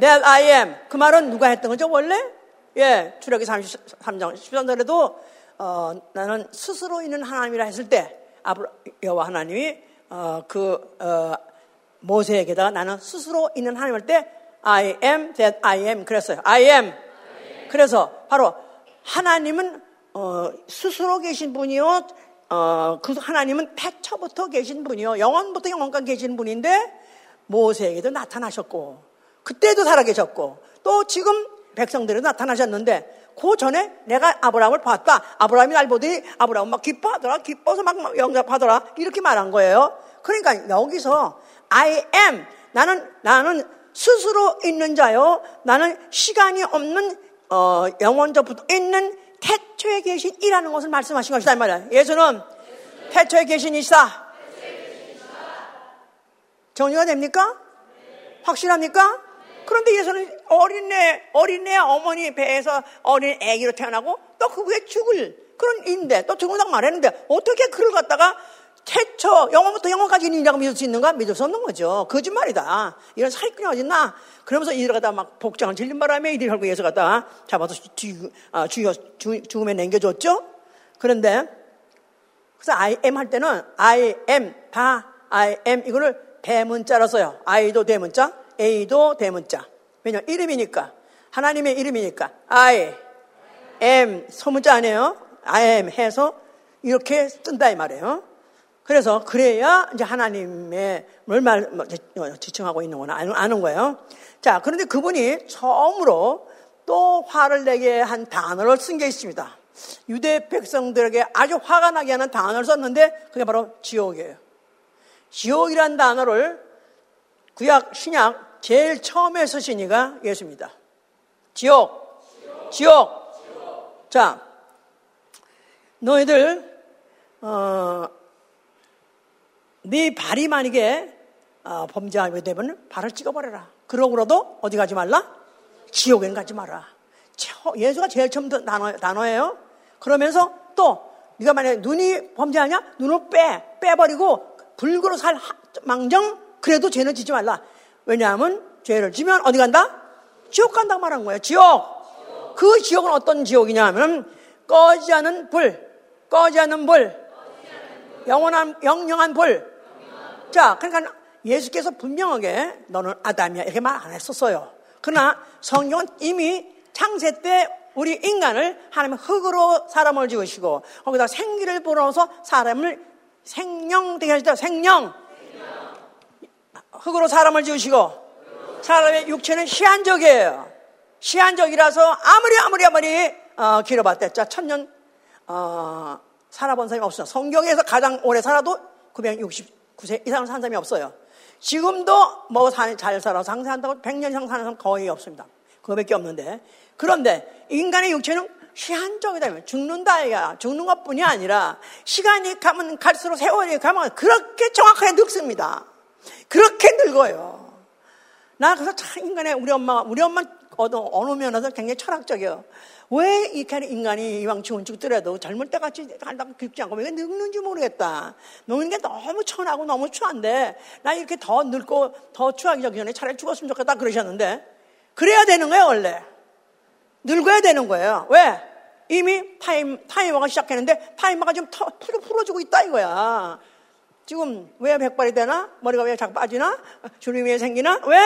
that I am. 그 말은 누가 했던 거죠, 원래? 예, 출애기 33장 13절에도 어, 나는 스스로 있는 하나님이라 했을 때 아브라 여호와 하나님이 어, 그 어, 모세에게다가 나는 스스로 있는 하나님 할때 I am that I am 그랬어요. I am. 그래서 바로 하나님은 어, 스스로 계신 분이요. 어, 그 하나님은 태초부터 계신 분이요. 영원부터 영원까지 계신 분인데 모세에게도 나타나셨고 그때도 살아계셨고 또 지금 백성들이 나타나셨는데 그 전에 내가 아브라함을 봤다. 아브라함이 날 보더니 아브라함 막 기뻐하더라. 기뻐서 막 영접하더라. 이렇게 말한 거예요. 그러니까 여기서 I am 나는 나는 스스로 있는 자요. 나는 시간이 없는 어, 영원적부터 있는 태초에 계신 이라는 것을 말씀하신 것이다 이 말이야. 예수는 태초에 계신 이시다. 정리가 됩니까? 확실합니까? 그런데 예수는 어린애, 어린애 어머니 배에서 어린 애기로 태어나고 또 그 후에 죽을 그런 인데 또 죽는다고 말했는데 어떻게 그를 갖다가 태초 영원부터 영원까지 있는 이라고 믿을 수 있는가? 믿을 수 없는 거죠. 거짓말이다. 이런 사기꾼이 어딨나? 그러면서 이들 갖다 막 복장을 질린 바람에 이들이 결국 예수 갖다 잡아서 죽, 아, 죽여, 죽음에 남겨줬죠? 그런데 그래서 I am 할 때는 I am 다 I am 이거를 대문자로 써요. I도 대문자, A도 대문자. 왜냐 이름이니까 하나님의 이름이니까 I am 소문자 아니에요? I am 해서 이렇게 쓴다 이 말이에요. 그래서 그래야 이제 하나님의 말 뭐, 어, 지칭하고 있는 거나 아는 거예요. 자, 그런데 그분이 처음으로 또 화를 내게 한 단어를 쓴 게 있습니다. 유대 백성들에게 아주 화가 나게 하는 단어를 썼는데 그게 바로 지옥이에요. 지옥이란 단어를 구약, 신약 제일 처음에 쓰신 이가 예수입니다. 지옥, 지옥. 지옥. 자, 너희들 어, 네 발이 만약에 어, 범죄하게 되면 발을 찍어버려라. 그러고라도 어디 가지 말라? 지옥엔 가지 마라. 예수가 제일 처음 단어, 단어예요. 그러면서 또 네가 만약에 눈이 범죄하냐? 눈을 빼 빼버리고 불구로 살 망정 그래도 죄는 지지 말라. 왜냐하면 죄를 지면 어디 간다? 지옥 간다고 말한 거예요. 지옥. 그 지옥은 어떤 지옥이냐 하면 꺼지 않은 불, 꺼지 않은 불, 영원한 영영한 불, 자, 그러니까 예수께서 분명하게 너는 아담이야 이렇게 말 안 했었어요. 그러나 성경은 이미 창세 때 우리 인간을 하나님 흙으로 사람을 지으시고 거기다 생기를 불어서 사람을 생명되게 하시다. 생명. 흙으로 사람을 지으시고 사람의 육체는 시한적이에요. 시한적이라서 아무리 아무리 아무리 어, 길어봤댔자 천년 어, 살아본 사람이 없어. 성경에서 가장 오래 살아도 960 9세 이상 산 사람이 없어요. 지금도 뭐 잘 살아 상세한다고 100년 이상 사는 사람 거의 없습니다. 그거밖에 없는데. 그런데 인간의 육체는 시한적이다. 죽는다, 이가 죽는 것 뿐이 아니라 시간이 가면 갈수록 세월이 가면 그렇게 정확하게 늙습니다. 그렇게 늙어요. 나 그래서 참 인간의 우리 엄마, 우리 엄마 어느, 어느 면에서 굉장히 철학적이에요. 왜 이렇게 인간이 이왕 죽은 죽더라도 젊을 때 같이 한다고 깊지 않고 왜 늙는지 모르겠다. 늙는 게 너무 천하고 너무 추한데 나 이렇게 더 늙고 더 추하기 전에 차라리 죽었으면 좋겠다 그러셨는데 그래야 되는 거예요 원래. 늙어야 되는 거예요. 왜? 이미 타임, 타이머가 시작했는데 타이머가 지금 터, 풀어, 풀어주고 있다 이거야. 지금 왜 백발이 되나? 머리가 왜 자꾸 빠지나? 주름이 왜 생기나? 왜?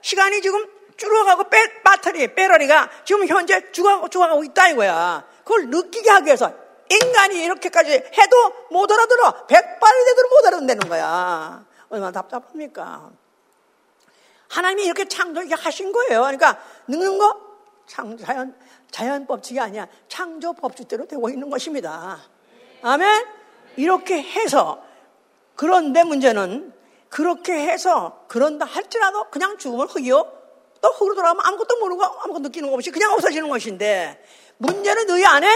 시간이 지금 줄어가고 배, 배터리, 배터리가 지금 현재 죽어가고, 죽어가고 있다 이거야. 그걸 느끼게 하기 위해서 인간이 이렇게까지 해도 못 알아들어. 백발이 돼도 못 알아듣는 거야. 얼마나 답답합니까? 하나님이 이렇게 창조하게 하신 거예요. 그러니까 늙는 거 창, 자연, 자연 법칙이 아니야. 창조 법칙대로 되고 있는 것입니다. 아멘? 이렇게 해서 그런데 문제는 그렇게 해서 그런다 할지라도 그냥 죽으면 흑이요. 또 흙으로 돌아가면 아무것도 모르고 아무것도 느끼는 것 없이 그냥 없어지는 것인데 문제는 너희 안에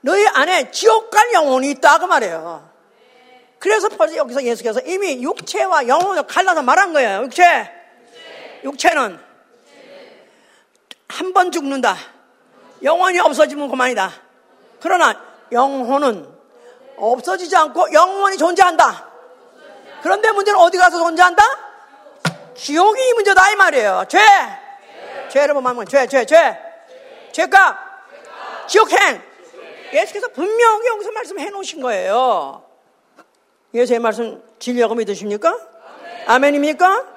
너희 안에 지옥 갈 영혼이 있다 그 말이에요. 그래서 벌써 여기서 예수께서 이미 육체와 영혼을 갈라서 말한 거예요. 육체. 육체는 한 번 죽는다. 영원히 없어지면 그만이다. 그러나 영혼은 없어지지 않고 영원히 존재한다. 그런데 문제는 어디 가서 존재한다? 지옥이 문제다 이 말이에요. 죄. 죄를 범하면 죄, 죄, 죄. 죄값. 지옥행. 예수께서 분명히 여기서 말씀해 놓으신 거예요. 예수의 말씀 진리라고 믿으십니까? 아멘입니까?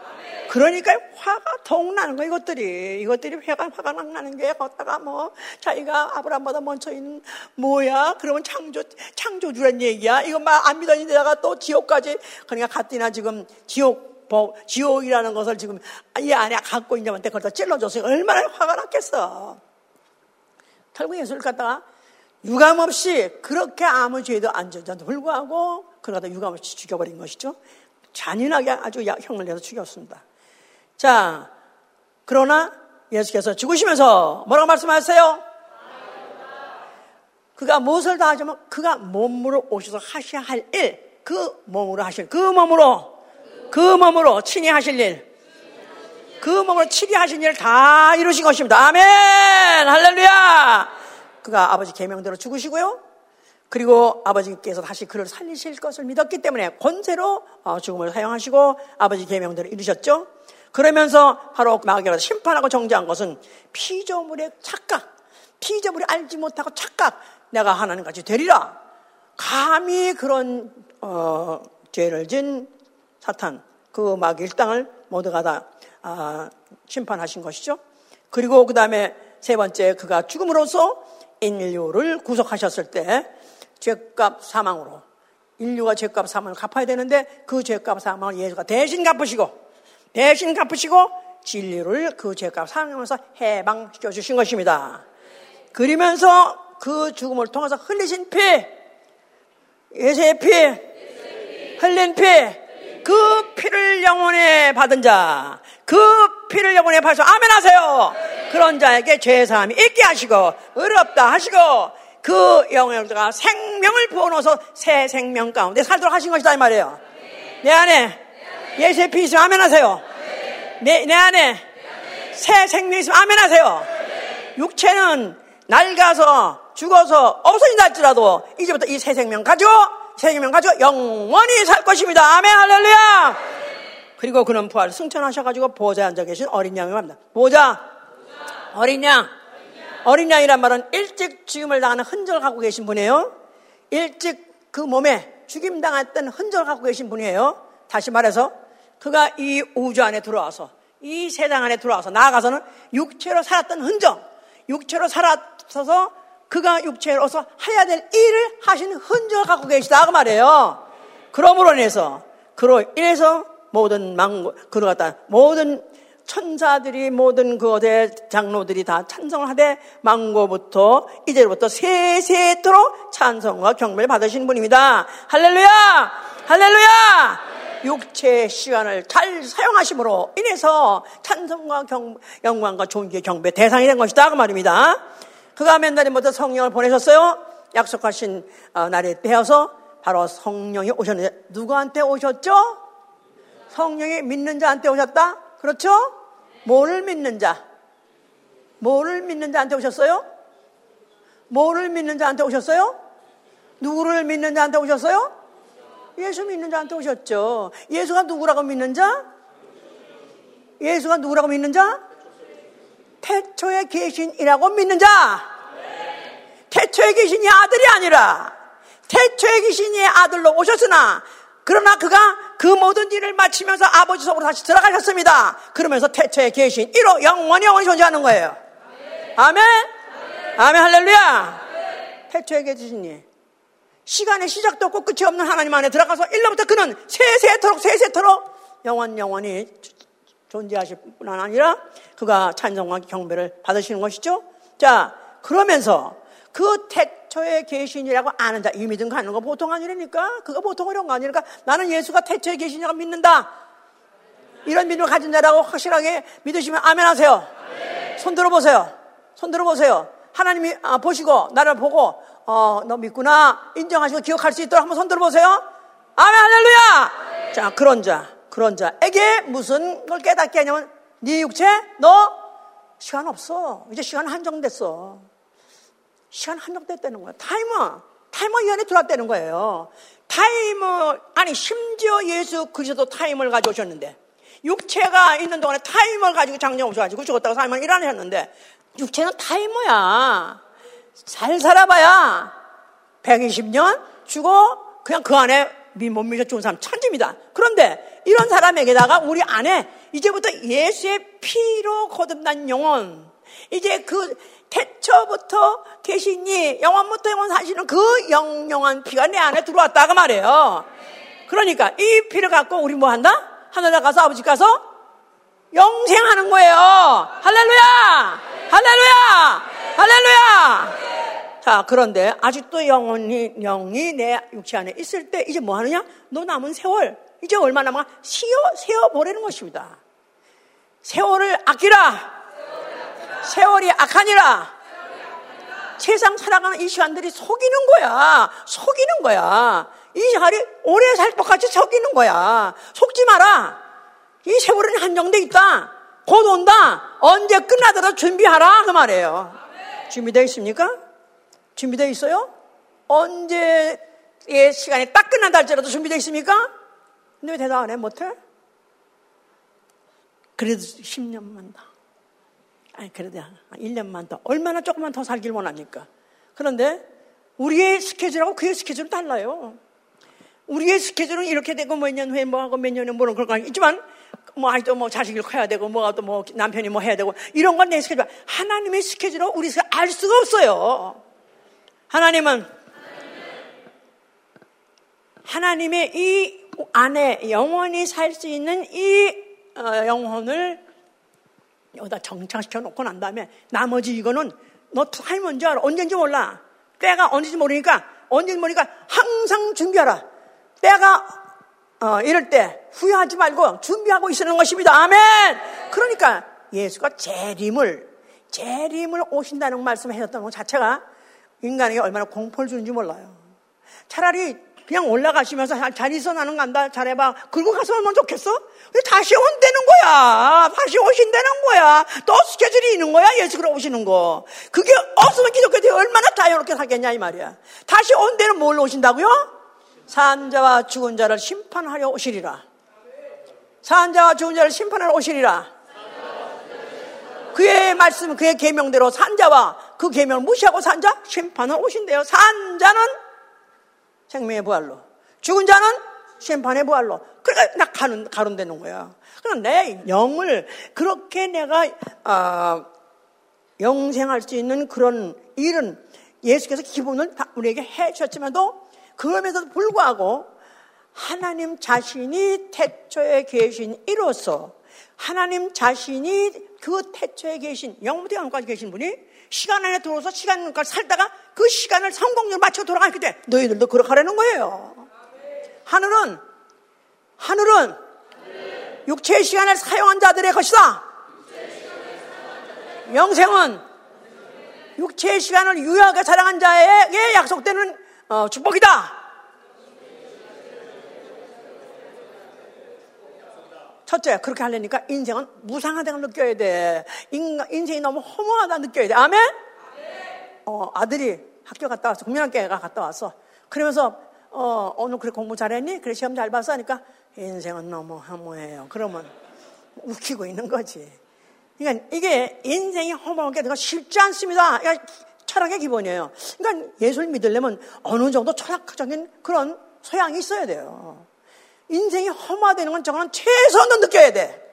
그러니까 화가 더욱 나는 거야, 이것들이. 이것들이 화가, 화가 막 나는 게, 걷다가 뭐, 자기가 아브라함보다 먼저 있는, 뭐야? 그러면 창조, 창조주란 얘기야? 이거 막 안 믿었는데다가 또 지옥까지. 그러니까 갔디나 지금 지옥, 지옥이라는 것을 지금 이 안에 갖고 있냐한테 그걸 다 찔러줬어요. 얼마나 화가 났겠어. 결국 예수를 갖다가 유감 없이 그렇게 아무 죄도 안 졌는데도 불구하고 그러다 유감 없이 죽여버린 것이죠. 잔인하게 아주 형을 내서 죽였습니다. 자, 그러나 예수께서 죽으시면서 뭐라고 말씀하세요? 그가 무엇을 다 하자면 그가 몸으로 오셔서 하셔야 할 일, 그 몸으로 하실, 그 몸으로, 그 몸으로 친히 하실 일, 그 몸으로 친히 하신 일 다 이루신 것입니다. 아멘! 할렐루야! 그가 아버지 계명대로 죽으시고요. 그리고 아버지께서 다시 그를 살리실 것을 믿었기 때문에 권세로 어, 죽음을 사용하시고 아버지 계명대로 이루셨죠. 그러면서 바로 마귀가 심판하고 정죄한 것은 피조물의 착각, 피조물이 알지 못하고 착각, 내가 하나님 같이 되리라. 감히 그런 어, 죄를 진 사탄, 그 마귀 일당을 모두가 다 아, 심판하신 것이죠. 그리고 그 다음에 세 번째 그가 죽음으로써 인류를 구속하셨을 때 죄값 사망으로 인류가 죄값 사망을 갚아야 되는데 그 죄값 사망을 예수가 대신 갚으시고 대신 갚으시고 진리를 그 죄값 사용하면서 해방시켜 주신 것입니다. 그러면서 그 죽음을 통해서 흘리신 피, 예수의 피, 흘린 피, 그 피를 영원에 받은 자, 그 피를 영원에 받아서 아멘 하세요. 그런 자에게 죄 사함이 있게 하시고, 어렵다 하시고, 그 영혼자가 생명을 부어넣어서 새 생명 가운데 살도록 하신 것이다 이 말이에요. 내 안에 예수의 피 있으면 아멘 하세요. 내, 내 안에 새 생명이 있으면 아멘 하세요. 육체는 낡아서 죽어서 없어진다 할지라도 이제부터 이 새 생명 가지고 새 생명 가지고 영원히 살 것입니다. 아멘 할렐루야. 그리고 그는 부활 승천하셔가지고 보좌에 앉아 계신 어린 양을 만나. 보좌 어린 양. 어린 양이란 말은 일찍 죽임을 당하는 흔적을 갖고 계신 분이에요. 일찍 그 몸에 죽임 당했던 흔적을 갖고 계신 분이에요. 다시 말해서 그가 이 우주 안에 들어와서 이 세상 안에 들어와서 나아가서는 육체로 살았던 흔적, 육체로 살았어서 그가 육체로서 해야 될 일을 하시는 흔적을 갖고 계시다 그 말이에요. 그러므로 인해서 그로 인해서 모든 망고 그로 갖다 모든 천사들이 모든 그어의 장로들이 다 찬성을 하되 망고부터 이제부터 세세토록 찬성과 경배를 받으신 분입니다. 할렐루야! 할렐루야! 육체의 시간을 잘 사용하심으로 인해서 찬성과 경, 영광과 존귀의 경배 대상이 된 것이다. 그 말입니다. 그가 몇 날이부터 성령을 보내셨어요. 약속하신 어, 날에 되어서 바로 성령이 오셨는데 누구한테 오셨죠? 성령이 믿는 자한테 오셨다? 그렇죠? 뭐를 믿는 자? 뭐를 믿는 자한테 오셨어요? 뭐를 믿는 자한테 오셨어요? 누구를 믿는 자한테 오셨어요? 예수 믿는 자한테 오셨죠. 예수가 누구라고 믿는 자? 예수가 누구라고 믿는 자? 태초에 계신이라고 믿는 자. 태초에 계신 이 아들이 아니라 태초에 계신 이 아들로 오셨으나 그러나 그가 그 모든 일을 마치면서 아버지 속으로 다시 들어가셨습니다. 그러면서 태초에 계신 이로 영원히 영원히 존재하는 거예요. 아멘. 아멘 할렐루야. 태초에 계신 이 시간의 시작도 없고 끝이 없는 하나님 안에 들어가서 일로부터 그는 세세토록 세세토록 영원 영원히 존재하실 뿐 아니라 그가 찬성과 경배를 받으시는 것이죠. 자 그러면서 그 태초에 계신이라고 아는 자, 이 믿음 갖는 거 보통 아니라니까? 그거 보통 어려운 거 아니니까 나는 예수가 태초에 계신이라고 믿는다. 이런 믿음을 가진 자라고 확실하게 믿으시면 아멘 하세요. 손 들어보세요. 손 들어보세요. 하나님이 아, 보시고, 나를 보고, 어, 너 믿구나. 인정하시고 기억할 수 있도록 한번 손 들어보세요. 아멘, 할렐루야! 네. 자, 그런 자, 그런 자에게 무슨 걸 깨닫게 하냐면, 네 육체, 너 시간 없어. 이제 시간 한정됐어. 시간 한정됐다는 거야. 타이머. 타이머 이 안에 들어왔다는 거예요. 타이머, 아니, 심지어 예수 그리스도 타이머를 가져오셨는데, 육체가 있는 동안에 타이머를 가지고 장정 없어가지고 죽었다고 사람은 일어나셨는데, 육체는 타이머야. 잘 살아봐야 120년 죽어 그냥 그 안에 못 믿어 좋은 사람 천지입니다. 그런데 이런 사람에게다가 우리 안에 이제부터 예수의 피로 거듭난 영혼, 이제 그 태초부터 계시니 영원부터 영원 사시는 그 영영한 피가 내 안에 들어왔다가 말이에요. 그러니까 이 피를 갖고 우리 뭐 한다? 하늘에 가서 아버지 가서 영생하는 거예요. 할렐루야! 할렐루야! 할렐루야! 자, 그런데 아직도 영혼이, 영이 내 육체 안에 있을 때 이제 뭐 하느냐? 너 남은 세월, 이제 얼마 남아? 쉬어, 세어보내는 것입니다. 세월을 아끼라! 세월이 악하니라! 세상 살아가는 이 시간들이 속이는 거야. 속이는 거야. 이 시간이 오래 살 것같이 속이는 거야. 속지 마라. 이 세월은 한정돼 있다. 곧 온다. 언제 끝나더라도 준비하라. 그 말이에요. 준비되어 있습니까? 준비되어 있어요? 언제의 시간이 딱 끝난다 할지라도 준비되어 있습니까? 근데 왜 대답 안 해? 못해? 그래도 10년만 더. 아니, 그래도 1년만 더. 얼마나 조금만 더 살길 원합니까? 그런데 우리의 스케줄하고 그의 스케줄은 달라요. 우리의 스케줄은 이렇게 되고 몇 년 후에 뭐 하고 몇 년에 뭐는 그런 거 있지만 뭐 아직도 뭐 자식을 커야 되고 뭐가 또 뭐 남편이 뭐 해야 되고 이런 건 내 스케줄. 하나님의 스케줄은 우리가 알 수가 없어요. 하나님은 하나님의 이 안에 영원히 살 수 있는 이 어, 영혼을 여기다 정착시켜 놓고 난 다음에 나머지 이거는 너 타임 언제 알아? 언제인지 몰라. 때가 언제인지 모르니까 언제인지 모르니까 항상 준비하라. 때가 어, 이럴 때 후회하지 말고 준비하고 있으는 것입니다. 아멘. 그러니까 예수가 재림을 재림을 오신다는 말씀을 하셨던 것 자체가 인간에게 얼마나 공포를 주는지 몰라요. 차라리 그냥 올라가시면서 잘 있어 나는 간다 잘해봐. 그리고 가서 얼마나 좋겠어? 다시 온다는 거야. 다시 오신다는 거야. 또 스케줄이 있는 거야 예수가 오시는 거. 그게 없으면 기독교들이 얼마나 자유롭게 살겠냐 이 말이야. 다시 온다는 뭘 오신다고요? 산자와 죽은 자를 심판하려 오시리라. 산자와 죽은 자를 심판하러 오시리라. 그의 말씀 그의 계명대로 산자와 그 계명을 무시하고 산자 심판을 오신대요. 산자는 생명의 부활로. 죽은 자는 심판의 부활로. 그러니까 나 가는, 가론되는 거야. 그럼 내 영을 그렇게 내가, 어, 영생할 수 있는 그런 일은 예수께서 기본을 우리에게 해 주셨지만도 그럼에도 불구하고 하나님 자신이 태초에 계신 이로서 하나님 자신이 그 태초에 계신 영부터 영까지 계신 분이 시간 안에 들어서 시간까지 살다가 그 시간을 성공률 맞춰 돌아가게 돼. 너희들도 그렇게 하라는 거예요. 하늘은, 하늘은 육체의 시간을 사용한 자들의 것이다. 영생은 육체의 시간을 유효하게 사랑한 자에게 약속되는 어, 축복이다. 첫째, 그렇게 하려니까 인생은 무상하다고 느껴야 돼. 인, 인생이 너무 허무하다 느껴야 돼. 아멘? 어, 아들이 학교 갔다 왔어. 국민학교가 갔다 왔어. 그러면서, 어, 오늘 그래 공부 잘했니? 그래 시험 잘 봤어? 하니까 인생은 너무 허무해요. 그러면 웃기고 있는 거지. 그러니까 이게 인생이 허무한 게 쉽지 않습니다. 그러니까 철학의 기본이에요. 그러니까 예수를 믿으려면 어느 정도 철학적인 그런 소양이 있어야 돼요. 인생이 험화되는 건 저거는 최소한도 느껴야 돼.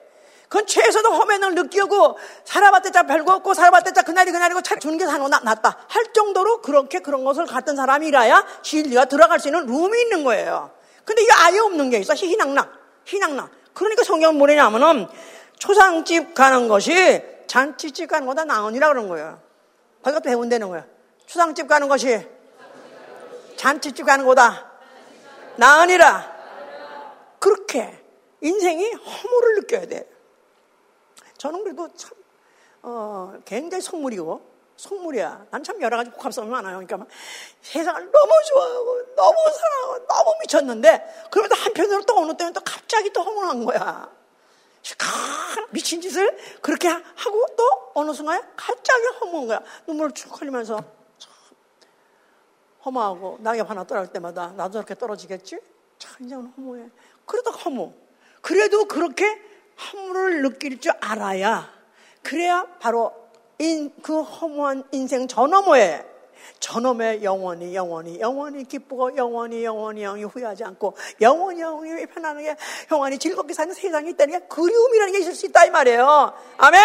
그건 최소도 험해는 느끼고 살아봤대자 별거 없고 살아봤대자 그날이 그날이고 차 주는 게 사는 거 낫다 할 정도로 그렇게 그런 것을 갖던 사람이라야 진리가 들어갈 수 있는 룸이 있는 거예요. 근데 이게 아예 없는 게 있어. 희낙낙, 희낙낙. 그러니까 성경은 뭐냐면은 초상집 가는 것이 잔치집 가는 거다 나은이라 그런 거예요. 거기가 배운다는 거예요. 초상집 가는 것이 잔치집 가는 거다 나은이라. 그렇게 인생이 허물을 느껴야 돼. 저는 그래도 참, 어, 굉장히 속물이고, 속물이야. 난 참 여러 가지 복합성이 많아요. 그러니까 막 세상을 너무 좋아하고, 너무 사랑하고, 너무 미쳤는데, 그러면서 한편으로 또 어느 때는 또 갑자기 또 허물한 거야. 미친 짓을 그렇게 하고 또 어느 순간에 갑자기 허무한 거야. 눈물을 쭉 흘리면서 허무하고 낙엽 하나 떨어질 때마다 나도 저렇게 떨어지겠지? 참 이제는 허무해. 그래도 허무. 그래도 그렇게 허무를 느낄 줄 알아야 그래야 바로 인, 그 허무한 인생 저너머에 저놈의 영원히 영원히 영원히 기쁘고 영원히 영원히 영원히 후회하지 않고 영원히 영원히 편안하게 영원히 즐겁게 사는 세상이 있다는 게 그리움이라는 게 있을 수 있다 이 말이에요. 아멘.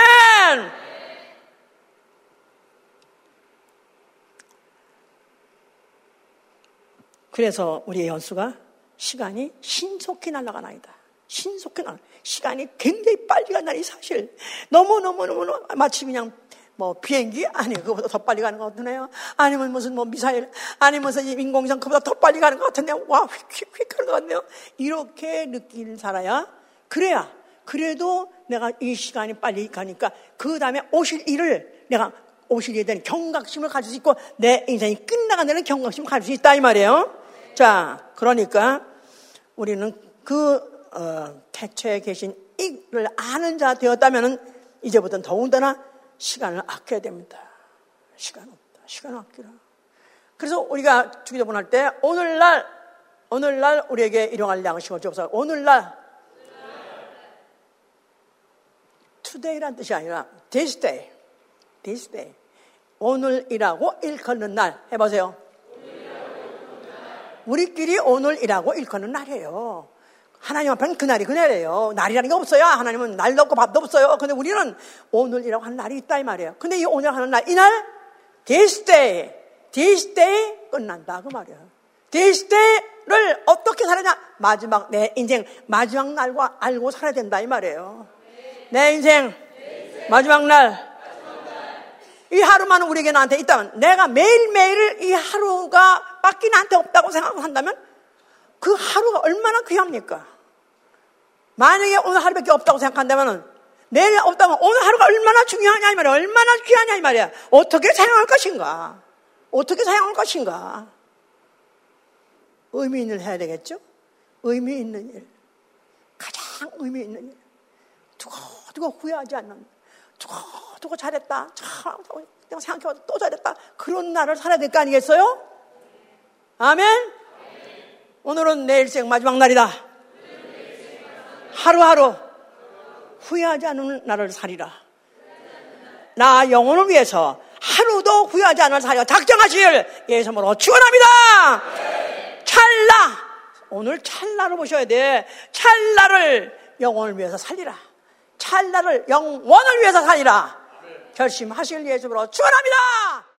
그래서 우리의 연수가 시간이 신속히 날아가나이다. 신속히 날 시간이 굉장히 빨리 간다니 사실 너무너무너무 마치 그냥 뭐 비행기 아니 그보다 더 빨리 가는 것 같으네요. 아니면 무슨 뭐 미사일 아니면 무슨 인공지능 그보다 더 빨리 가는 것 같은데 와 휙휙휙 가는 것 같네요. 이렇게 느끼는 살아야 그래야 그래도 내가 이 시간이 빨리 가니까 그 다음에 오실 일을 내가 오실 일에 대한 경각심을 가질 수 있고 내 인생이 끝나간다는 경각심을 가질 수 있다 이 말이에요. 자 그러니까 우리는 그 어, 태초에 계신 이를 아는 자 되었다면 이제부터는 더군다나 시간을 아껴야 됩니다. 시간 없다. 시간 아끼라. 그래서 우리가 주기도문 할 때 오늘날 오늘날 우리에게 일용할 양식을 주옵소서. 오늘날 today란 뜻이 아니라 this day. this day. 오늘이라고 일컫는 날 해보세요. 우리끼리 오늘이라고 일컫는 날이에요. 하나님 앞에는 그날이 그날이에요. 날이라는 게 없어요. 하나님은 날도 없고 밥도 없어요. 근데 우리는 오늘이라고 하는 날이 있다 이 말이에요. 근데 이 오늘 하는 날, 이날 this day, this day 끝난다 그 말이에요. this day를 어떻게 살아냐? 마지막 내 인생 마지막 날과 알고 살아야 된다 이 말이에요. 내 인생 마지막 날. 이 하루만 우리에게 나한테 있다면 내가 매일매일 이 하루가 밖에 나한테 없다고 생각하고 산다면 그 하루가 얼마나 귀합니까? 만약에 오늘 하루밖에 없다고 생각한다면 내일 없다면 오늘 하루가 얼마나 중요하냐 이 말이야. 얼마나 귀하냐 이 말이야. 어떻게 사용할 것인가? 어떻게 사용할 것인가? 의미 있는 일 해야 되겠죠? 의미 있는 일. 가장 의미 있는 일. 두고 두고 후회하지 않는. 두고 두고 잘했다. 참 생각해봐도 또 잘했다. 그런 날을 살아야 될 거 아니겠어요? 아멘? 오늘은 내 일생 마지막 날이다. 하루하루 후회하지 않는 날을 살리라. 나 영혼을 위해서 하루도 후회하지 않을 살려 작정하실 예수님으로 축원합니다. 찰나 오늘 찰나를 보셔야 돼. 찰나를 영혼을 위해서 살리라. 찰나를 영원을 위해서 살리라. 결심하실 예수님으로 축원합니다.